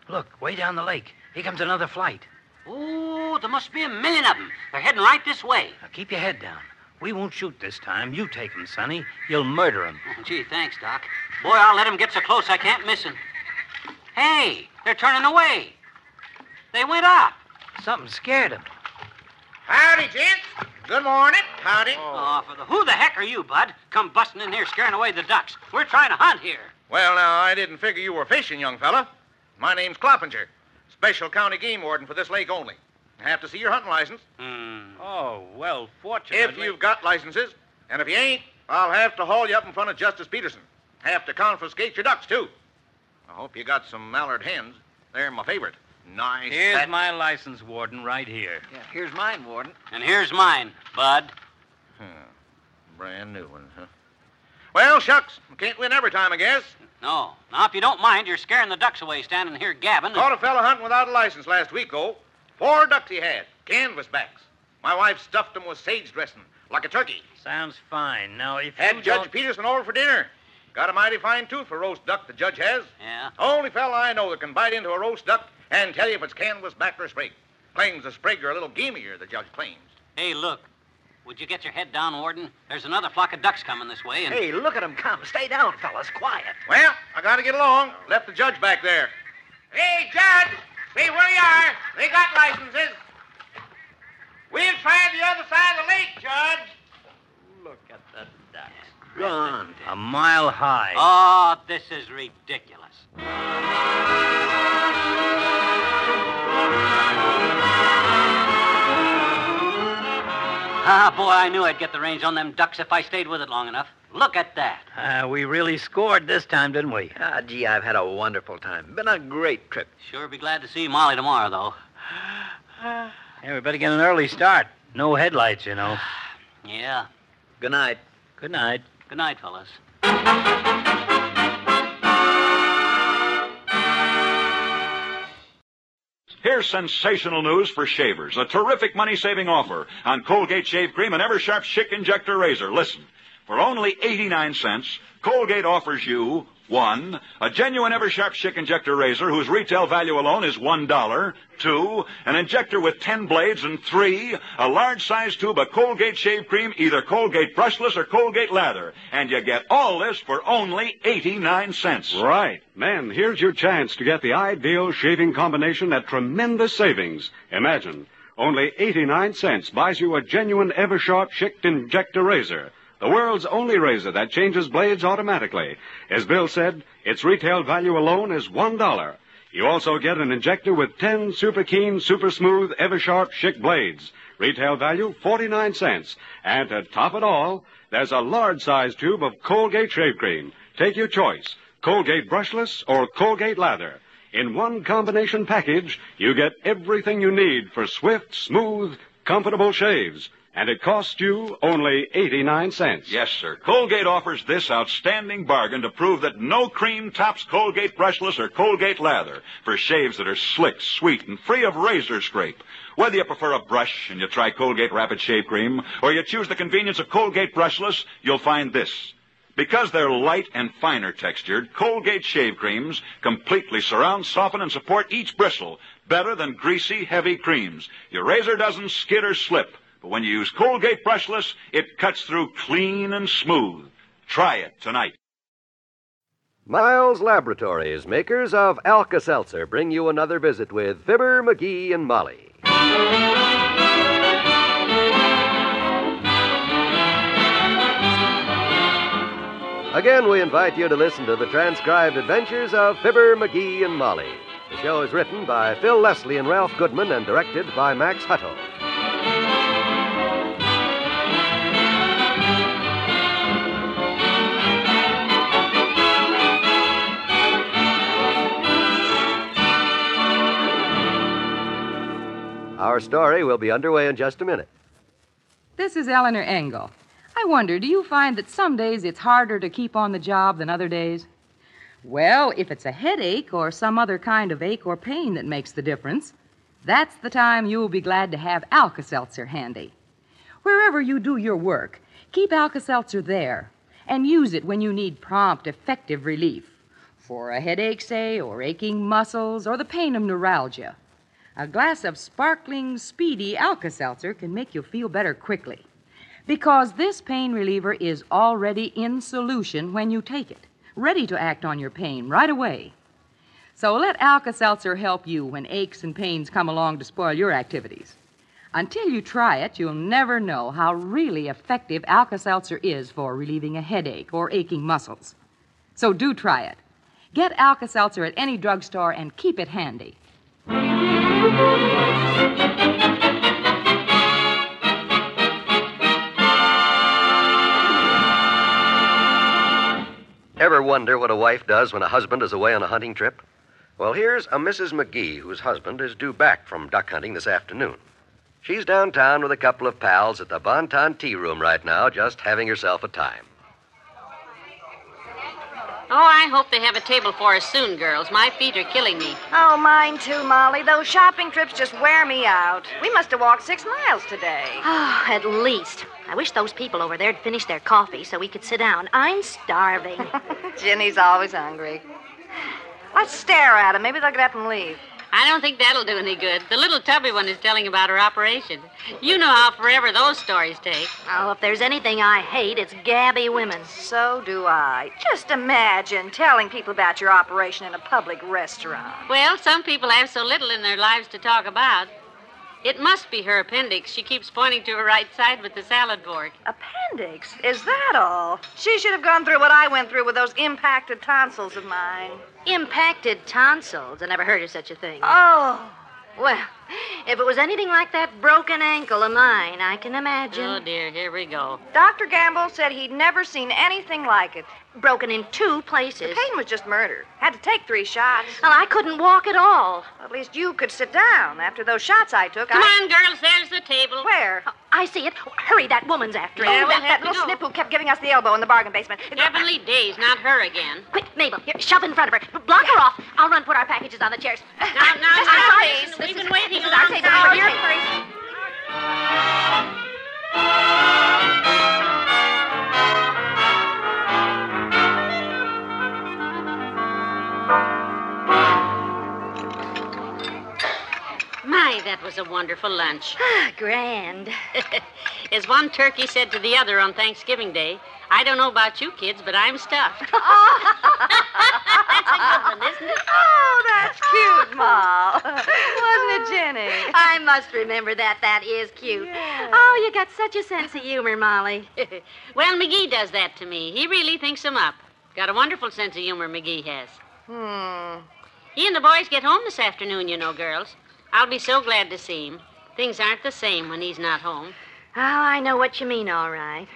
Look, way down the lake. Here comes another flight. Oh, there must be a million of them. They're heading right this way. Now keep your head down. We won't shoot this time. You take 'em, Sonny. You'll murder 'em. Oh, gee, thanks, Doc. Boy, I'll let 'em get so close I can't miss 'em. Hey, they're turning away. They went up. Something scared 'em. Howdy, gents. Good morning. Howdy. Oh, for the who the heck are you, Bud? Come busting in here scaring away the ducks. We're trying to hunt here. Well, now, I didn't figure you were fishing, young fella. My name's Cloppinger, special county game warden for this lake only. I have to see your hunting license. Hmm. Oh, well, fortunately. If you've got licenses, and if you ain't, I'll have to haul you up in front of Justice Peterson. Have to confiscate your ducks, too. I hope you got some mallard hens. They're my favorite. Nice. Here's fat- my license, Warden, right here. Yeah, here's mine, Warden. And here's mine, Bud. Huh. Brand new one, huh? Well, shucks. Can't win every time, I guess. No. Now, if you don't mind, you're scaring the ducks away standing here gabbing. Caught a fella hunting without a license last week, though. Four ducks he had, canvasbacks. My wife stuffed them with sage dressing, like a turkey. Sounds fine. Now, if Had you Judge don't... Peterson over for dinner. Got a mighty fine tooth for roast duck, the judge has. Yeah? Only fella I know that can bite into a roast duck and tell you if it's canvas back or sprig. Claims the sprig are a little gamier, the judge claims. Hey, look. Would you get your head down, Warden? There's another flock of ducks coming this way, and. Hey, look at 'em come. Stay down, fellas. Quiet. Well, I gotta get along. Left the judge back there. Hey, Judge! See where you are. They got licenses. We'll try the other side of the lake, Judge. Look at the ducks. Gone. A mile high. Oh, this is ridiculous. Ah, boy, I knew I'd get the range on them ducks if I stayed with it long enough. Look at that. Uh, we really scored this time, didn't we? Ah, gee, I've had a wonderful time. Been a great trip. Sure be glad to see Molly tomorrow, though. Hey, we better get an early start. No headlights, you know. Yeah. Good night. Good night. Good night, fellas. Here's sensational news for shavers. A terrific money saving offer on Colgate Shave Cream and Eversharp Schick Injector Razor. Listen, for only 89 cents, Colgate offers you one, a genuine Eversharp Schick Injector Razor whose retail value alone is $1. Two, an injector with 10 blades. And three, a large size tube of Colgate Shave Cream, either Colgate Brushless or Colgate Lather. And you get all this for only 89 cents. Right. Men, here's your chance to get the ideal shaving combination at tremendous savings. Imagine, only 89 cents buys you a genuine Eversharp Schick Injector Razor. The world's only razor that changes blades automatically. As Bill said, its retail value alone is $1. You also get an injector with 10 super keen, super smooth, Eversharp Schick blades. Retail value 49 cents. And to top it all, there's a large size tube of Colgate shave cream. Take your choice. Colgate brushless or Colgate lather. In one combination package, you get everything you need for swift, smooth, comfortable shaves. And it costs you only 89 cents. Yes, sir. Colgate offers this outstanding bargain to prove that no cream tops Colgate brushless or Colgate lather for shaves that are slick, sweet, and free of razor scrape. Whether you prefer a brush and you try Colgate Rapid Shave Cream, or you choose the convenience of Colgate brushless, you'll find this. Because they're light and finer textured, Colgate shave creams completely surround, soften, and support each bristle better than greasy, heavy creams. Your razor doesn't skid or slip. But when you use Colgate brushless, it cuts through clean and smooth. Try it tonight. Miles Laboratories, makers of Alka Seltzer, bring you another visit with Fibber, McGee, and Molly. Again, we invite you to listen to the transcribed adventures of Fibber, McGee, and Molly. The show is written by Phil Leslie and Ralph Goodwin and directed by Max Hutto. Our story will be underway in just a minute. This is Eleanor Engel. I wonder, do you find that some days it's harder to keep on the job than other days? Well, if it's a headache or some other kind of ache or pain that makes the difference, that's the time you will be glad to have Alka Seltzer handy. Wherever you do your work, keep Alka Seltzer there and use it when you need prompt, effective relief. For a headache, say, or aching muscles, or the pain of neuralgia. A glass of sparkling, speedy Alka Seltzer can make you feel better quickly. Because this pain reliever is already in solution when you take it, ready to act on your pain right away. So let Alka Seltzer help you when aches and pains come along to spoil your activities. Until you try it, you'll never know how really effective Alka Seltzer is for relieving a headache or aching muscles. So do try it. Get Alka Seltzer at any drugstore and keep it handy. Ever wonder what a wife does when a husband is away on a hunting trip? Well, here's a Mrs. McGee whose husband is due back from duck hunting this afternoon. She's downtown with a couple of pals at the Bonton Tea Room right now, just having herself a time. Oh, I hope they have a table for us soon, girls. My feet are killing me. Oh, mine too, Molly. Those shopping trips just wear me out. We must have walked six miles today. Oh, at least. I wish those people over there'd finish their coffee so we could sit down. I'm starving. Ginny's always hungry. Let's stare at them. Maybe they'll get up and leave. I don't think that'll do any good. The little tubby one is telling about her operation. You know how forever those stories take. Oh, if there's anything I hate, it's gabby women. So do I. Just imagine telling people about your operation in a public restaurant. Well, some people have so little in their lives to talk about. It must be her appendix. She keeps pointing to her right side with the salad fork. Appendix? Is that all? She should have gone through what I went through with those impacted tonsils of mine. Impacted tonsils? I never heard of such a thing. Oh. Well, if it was anything like that broken ankle of mine, I can imagine. Oh, dear, here we go. Dr. Gamble said he'd never seen anything like it. Broken in two places. The pain was just murder. Had to take three shots. Well, I couldn't walk at all. At least you could sit down. After those shots I took, Come I... on, girls, there's the table. Where? Oh, I see it. Hurry, that woman's after Oh, you. that, that little snip who kept giving us the elbow in the bargain basement. Heavenly days, not her again. Quick, Mabel, here, shove in front of her. Block her off. I'll run put our packages on the chairs. Now, now, now, please. listen, we've been waiting Here, table. My, that was a wonderful lunch. Ah, grand. As one turkey said to the other on Thanksgiving Day, I don't know about you kids, but I'm stuffed. Oh. That's a good one, isn't it? Oh, that's cute, Ma. Wasn't it, Ginny? I must remember that. That is cute. Yeah. Oh, you got such a sense of humor, Molly. well, McGee does that to me. He really thinks 'em up. Got a wonderful sense of humor, McGee has. Hmm. He and the boys get home this afternoon, you know, girls. I'll be so glad to see him. Things aren't the same when he's not home. Oh, I know what you mean, all right.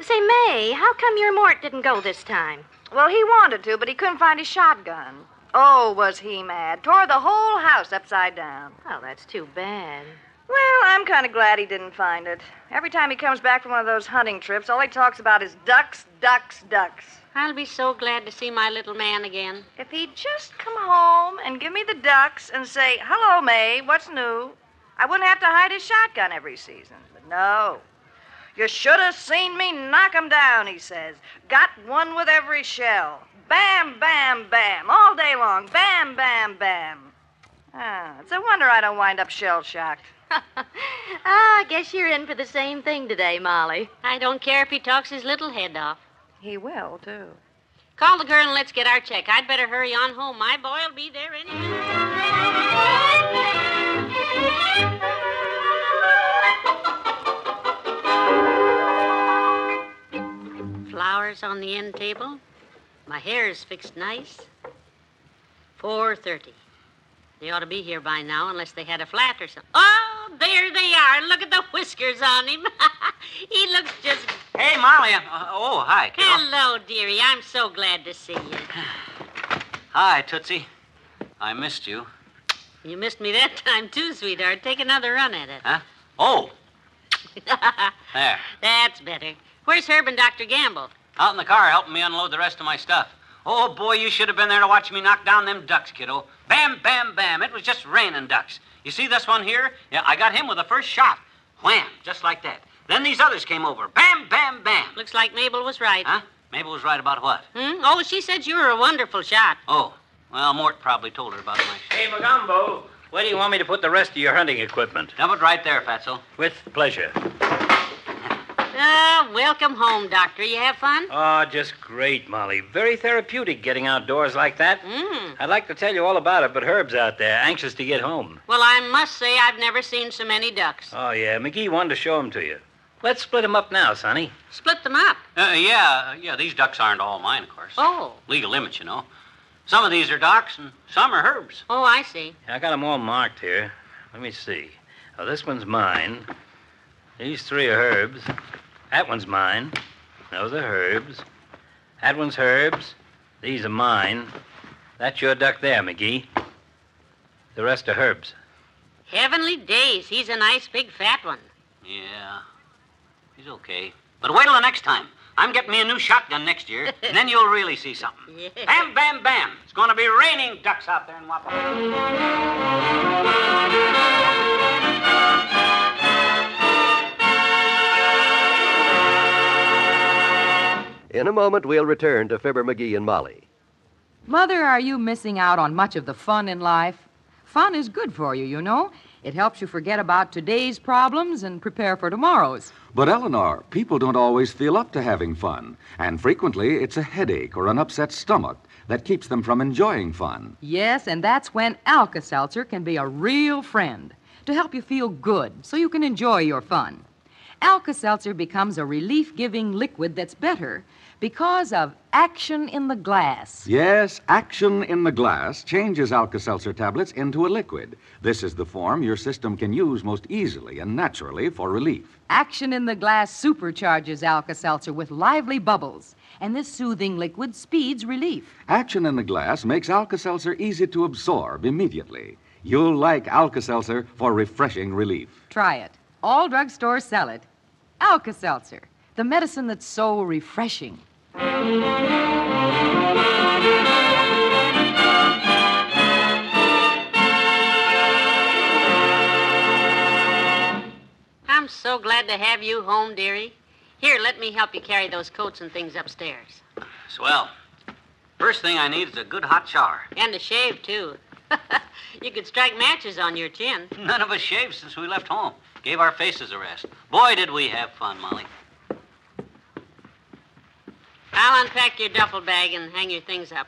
Say, May, how come your Mort didn't go this time? Well, he wanted to, but he couldn't find his shotgun. Oh, was he mad? Tore the whole house upside down. Oh, that's too bad. Well, I'm kind of glad he didn't find it. Every time he comes back from one of those hunting trips, all he talks about is ducks, ducks, ducks. I'll be so glad to see my little man again. If he'd just come home and give me the ducks and say, Hello, May, what's new? I wouldn't have to hide his shotgun every season. But no. You should have seen me knock 'em down, he says. Got one with every shell. Bam, bam, bam, all day long. Bam, bam, bam. Ah, it's a wonder I don't wind up shell shocked. Ah, I guess you're in for the same thing today, Molly. I don't care if he talks his little head off. He will, too. Call the girl and let's get our check. I'd better hurry on home. My boy'll be there any minute. Flowers on the end table. My hair is fixed nice. 4:30. They ought to be here by now, unless they had a flat or something. Oh, there they are. Look at the whiskers on him. he looks just. Hey, Molly. Uh, oh, hi, kiddo. Hello, dearie. I'm so glad to see you. Hi, Tootsie. I missed you. You missed me that time, too, sweetheart. Take another run at it. Huh? Oh, there. That's better. Where's Herb and Dr. Gamble? Out in the car helping me unload the rest of my stuff. Oh, boy, you should have been there to watch me knock down them ducks, kiddo. Bam, bam, bam. It was just raining ducks. You see this one here? Yeah, I got him with the first shot. Wham, just like that. Then these others came over. Bam, bam, bam. Looks like Mabel was right. Huh? Mabel was right about what? Hmm? Oh, she said you were a wonderful shot. Oh, well, Mort probably told her about my shot. Hey, Magumbo, where do you want me to put the rest of your hunting equipment? Dump it right there, Fatso. With pleasure. Ah, welcome home, Doctor. You have fun? Oh, just great, Molly. Very therapeutic getting outdoors like that. Mm. I'd like to tell you all about it, but Herb's out there, anxious to get home. Well, I must say I've never seen so many ducks. Oh, yeah, McGee wanted to show 'em to you. Let's split 'em up now, Sonny. Split them up. Uh, yeah, yeah, these ducks aren't all mine, of course. Oh. Legal limits, you know. Some of these are Doc's and some are Herb's. Oh, I see. I got 'em all marked here. Let me see. Oh, this one's mine. These three are Herb's. That one's mine. Those are Herb's. That one's Herb's. These are mine. That's your duck there, McGee. The rest are Herb's. Heavenly days. He's a nice big fat one. Yeah, he's okay. But wait till the next time. I'm getting me a new shotgun next year, and then you'll really see something. Yeah. Bam, bam, bam. It's going to be raining ducks out there in Wappo. In a moment, we'll return to Fibber McGee and Molly. Mother, are you missing out on much of the fun in life? Fun is good for you, you know. It helps you forget about today's problems and prepare for tomorrow's. But, Eleanor, people don't always feel up to having fun, and frequently it's a headache or an upset stomach that keeps them from enjoying fun. Yes, and that's when Alka Seltzer can be a real friend to help you feel good so you can enjoy your fun. Alka Seltzer becomes a relief giving liquid that's better because of action in the glass. Yes, action in the glass changes Alka Seltzer tablets into a liquid. This is the form your system can use most easily and naturally for relief. Action in the glass supercharges Alka Seltzer with lively bubbles, and this soothing liquid speeds relief. Action in the glass makes Alka Seltzer easy to absorb immediately. You'll like Alka Seltzer for refreshing relief. Try it. All drugstores sell it. Alka Seltzer, the medicine that's so refreshing. I'm so glad to have you home, dearie. Here, let me help you carry those coats and things upstairs. Swell. First thing I need is a good hot shower. And a shave, too. you could strike matches on your chin. None of us shaved since we left home. Gave our faces a rest. Boy, did we have fun, Molly. I'll unpack your duffel bag and hang your things up.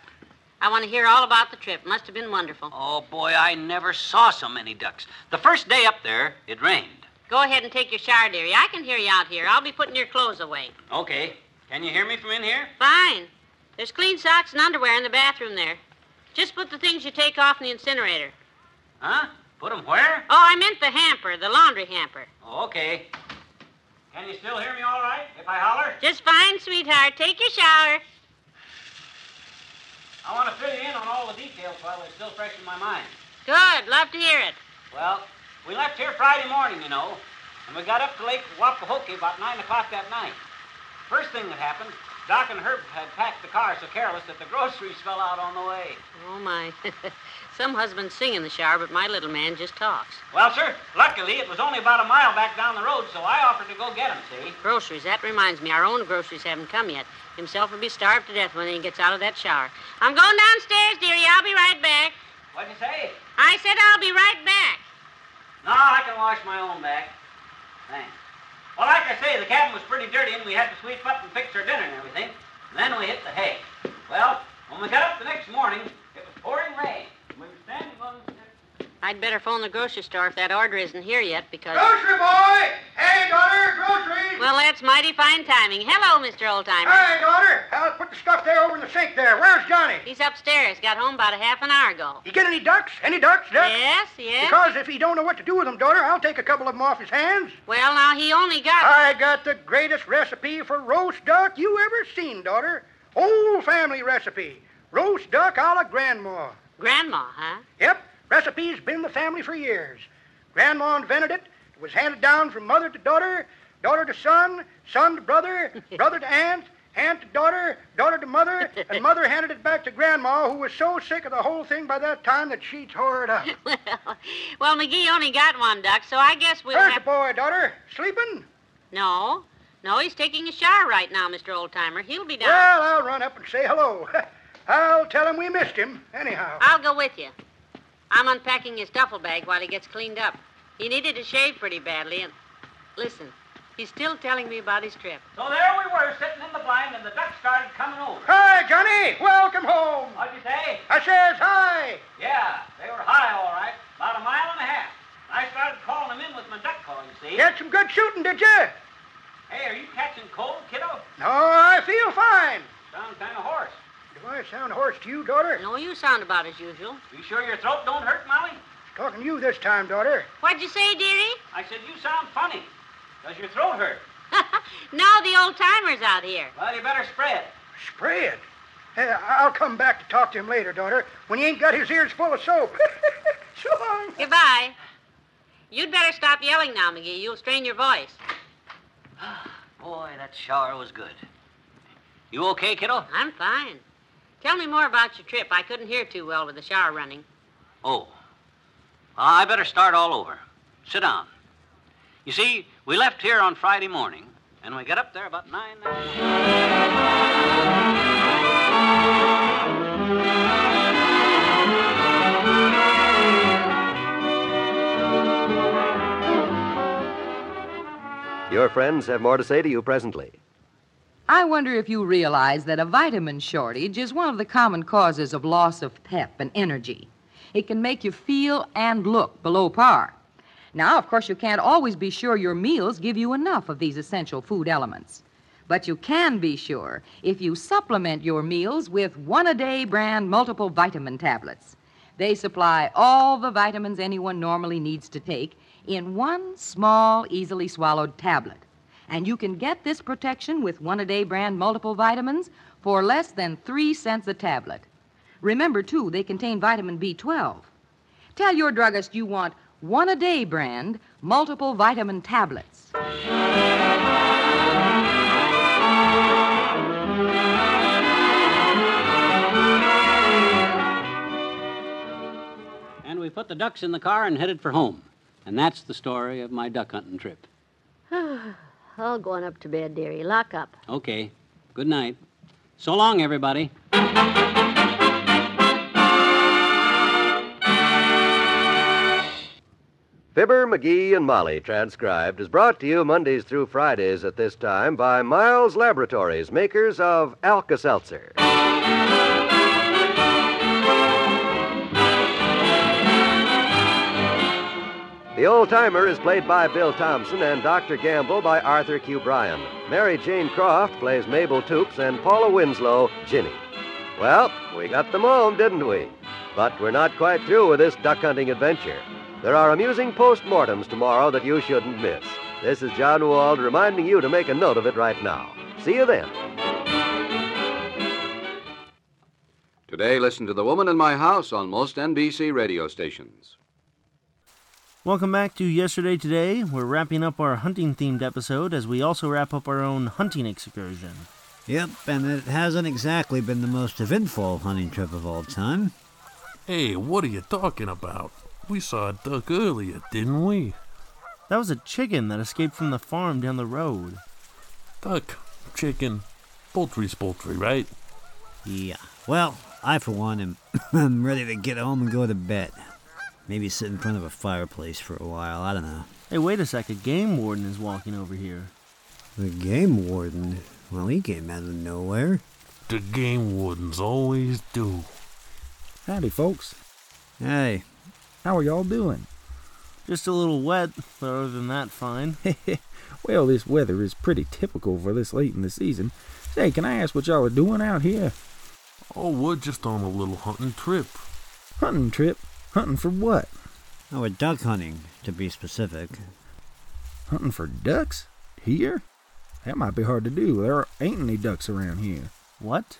I want to hear all about the trip. Must have been wonderful. Oh, boy, I never saw so many ducks. The first day up there, it rained. Go ahead and take your shower, dearie. I can hear you out here. I'll be putting your clothes away. Okay. Can you hear me from in here? Fine. There's clean socks and underwear in the bathroom there. Just put the things you take off in the incinerator. Huh? Put them where? Oh, I meant the hamper, the laundry hamper. Oh, okay. Can you still hear me all right if I holler? Just fine, sweetheart. Take your shower. I want to fill you in on all the details while they're still fresh in my mind. Good. Love to hear it. Well, we left here Friday morning, you know, and we got up to Lake Wapahokee about 9 o'clock that night. First thing that happened, Doc and Herb had packed the car so careless that the groceries fell out on the way. Oh, my. Some husbands sing in the shower, but my little man just talks. Well, sir, luckily it was only about a mile back down the road, so I offered to go get him, see? Groceries. That reminds me, our own groceries haven't come yet. Himself will be starved to death when he gets out of that shower. I'm going downstairs, dearie. I'll be right back. What'd you say? I said I'll be right back. No, I can wash my own back. Thanks. Well, like I say, the cabin was pretty dirty, and we had to sweep up and fix our dinner and everything. And then we hit the hay. Well, when we got up the next morning, it was pouring rain. We were standing on the steps. I I'd better phone the grocery store if that order isn't here yet because. Grocery boy! Hey, daughter, groceries! Well, that's mighty fine timing. Hello, Mr. Oldtimer. Hey, daughter! I'll put the stuff there over in the sink there. Where's Johnny? He's upstairs. Got home about a half an hour ago. You get any ducks? Any ducks, ducks? Yes, yes. Because if he don't know what to do with them, daughter, I'll take a couple of them off his hands. Well, now he only got. I got the greatest recipe for roast duck you ever seen, daughter. Whole family recipe. Roast duck a la grandma. Grandma, huh? Yep, recipe's been in the family for years. Grandma invented it. It was handed down from mother to daughter, daughter to son, son to brother, brother to aunt, aunt to daughter, daughter to mother, and mother handed it back to grandma, who was so sick of the whole thing by that time that she tore it up. Well, well, McGee only got one duck, so I guess we'll Where's have. the boy, daughter? Sleeping? No. No, he's taking a shower right now, Mr. Oldtimer. He'll be down. Well, I'll run up and say hello. I'll tell him we missed him, anyhow. I'll go with you. I'm unpacking his duffel bag while he gets cleaned up. He needed to shave pretty badly, and listen, he's still telling me about his trip. So there we were, sitting in the blind, and the ducks started coming over. Hi, Johnny. Welcome home. What'd you say? I says hi. Yeah, they were high, all right. About a mile and a half. I started calling them in with my duck call, you see. Get some good shooting, did you? Hey, are you catching cold, kiddo? No, I feel fine. Sound kind of hoarse. Do I sound hoarse to you, daughter? No, you sound about as usual. You sure your throat don't hurt, Molly? Talking to you this time, daughter. What'd you say, dearie? I said you sound funny. Does your throat hurt? No, the old timer's out here. Well, you better spread. Spread. Hey, I'll come back to talk to him later, daughter, when he ain't got his ears full of soap. so long. Goodbye. You'd better stop yelling now, McGee. You'll strain your voice. Boy, that shower was good. You okay, kiddo? I'm fine. Tell me more about your trip. I couldn't hear too well with the shower running. Oh. Well, I better start all over. Sit down. You see, we left here on Friday morning, and we got up there about nine. Your friends have more to say to you presently. I wonder if you realize that a vitamin shortage is one of the common causes of loss of pep and energy. It can make you feel and look below par. Now, of course, you can't always be sure your meals give you enough of these essential food elements. But you can be sure if you supplement your meals with one a day brand multiple vitamin tablets. They supply all the vitamins anyone normally needs to take in one small, easily swallowed tablet. And you can get this protection with one a day brand multiple vitamins for less than three cents a tablet. Remember, too, they contain vitamin B12. Tell your druggist you want one a day brand multiple vitamin tablets. And we put the ducks in the car and headed for home. And that's the story of my duck hunting trip. All going up to bed, dearie. Lock up. Okay. Good night. So long, everybody. Fibber, McGee, and Molly, transcribed, is brought to you Mondays through Fridays at this time by Miles Laboratories, makers of Alka Seltzer. The old timer is played by Bill Thompson and Dr. Gamble by Arthur Q. Bryan. Mary Jane Croft plays Mabel Toops and Paula Winslow, Ginny. Well, we got them home, didn't we? But we're not quite through with this duck hunting adventure. There are amusing postmortems tomorrow that you shouldn't miss. This is John Wald reminding you to make a note of it right now. See you then. Today, listen to The Woman in My House on most NBC radio stations. Welcome back to Yesterday Today. We're wrapping up our hunting themed episode as we also wrap up our own hunting excursion. Yep, and it hasn't exactly been the most eventful hunting trip of all time. Hey, what are you talking about? We saw a duck earlier, didn't we? That was a chicken that escaped from the farm down the road. Duck, chicken, poultry's poultry, right? Yeah. Well, I, for one, am I'm ready to get home and go to bed. Maybe sit in front of a fireplace for a while. I don't know. Hey, wait a sec. A game warden is walking over here. The game warden? Well, he came out of nowhere. The game wardens always do. Howdy, folks. Hey. How are y'all doing? Just a little wet, but other than that, fine. well, this weather is pretty typical for this late in the season. Say, can I ask what y'all are doing out here? Oh, we're just on a little hunting trip. Hunting trip? Hunting for what? Oh, we're duck hunting, to be specific. Hunting for ducks? Here? That might be hard to do. There ain't any ducks around here. What?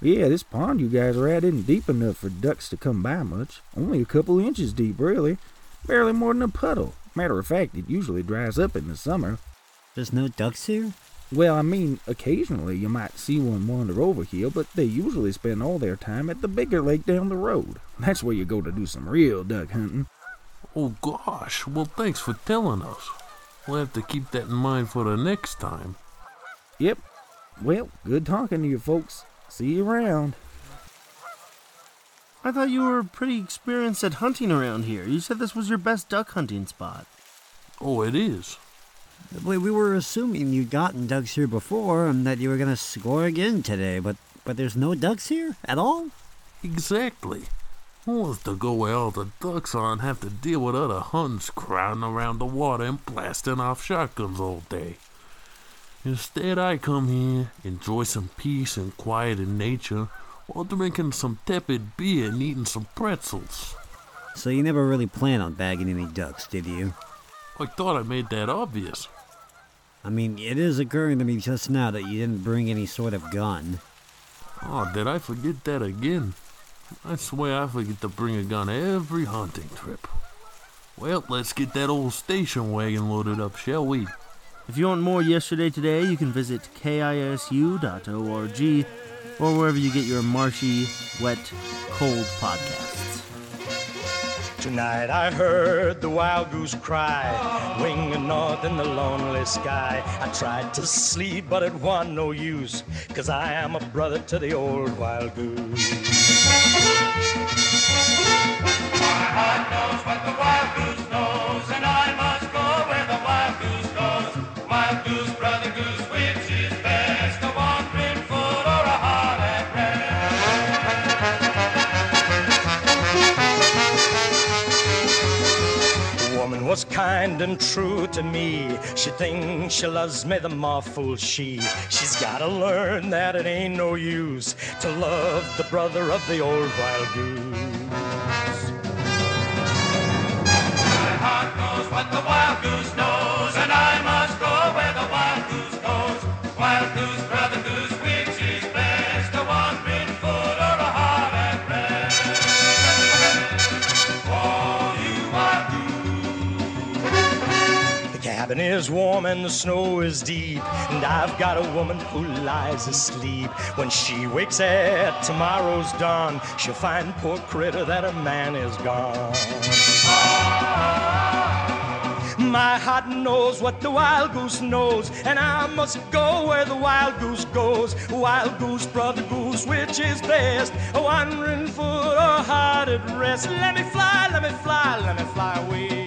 Yeah, this pond you guys are at isn't deep enough for ducks to come by much. Only a couple inches deep, really. Barely more than a puddle. Matter of fact, it usually dries up in the summer. There's no ducks here? Well, I mean, occasionally you might see one wander over here, but they usually spend all their time at the bigger lake down the road. That's where you go to do some real duck hunting. Oh, gosh. Well, thanks for telling us. We'll have to keep that in mind for the next time. Yep. Well, good talking to you folks. See you around. I thought you were pretty experienced at hunting around here. You said this was your best duck hunting spot. Oh, it is. We, we were assuming you'd gotten ducks here before and that you were going to score again today, but, but there's no ducks here at all? Exactly. Who wants to go where all the ducks are and have to deal with other Huns crowding around the water and blasting off shotguns all day? Instead, I come here, enjoy some peace and quiet in nature, while drinking some tepid beer and eating some pretzels. So you never really planned on bagging any ducks, did you? I thought I made that obvious. I mean, it is occurring to me just now that you didn't bring any sort of gun. Oh, did I forget that again? I swear I forget to bring a gun every hunting trip. Well, let's get that old station wagon loaded up, shall we? If you want more Yesterday Today, you can visit kisu.org or wherever you get your marshy, wet, cold podcasts. Tonight I heard the wild goose cry, winging north in the lonely sky. I tried to sleep, but it wasn't no use, cause I am a brother to the old wild goose. And true to me. She thinks she loves me, the more fool she. She's gotta learn that it ain't no use to love the brother of the old wild goose. Cabin is warm and the snow is deep, and I've got a woman who lies asleep. When she wakes at tomorrow's dawn, she'll find poor critter that a man is gone. My heart knows what the wild goose knows, and I must go where the wild goose goes. Wild goose, brother goose, which is best? A wandering foot or heart at rest? Let me fly, let me fly, let me fly away.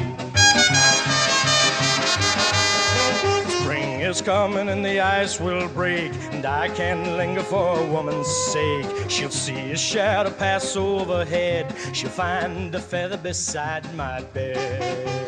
Is coming and the ice will break, and I can linger for a woman's sake. She'll see a shadow pass overhead, she'll find a feather beside my bed.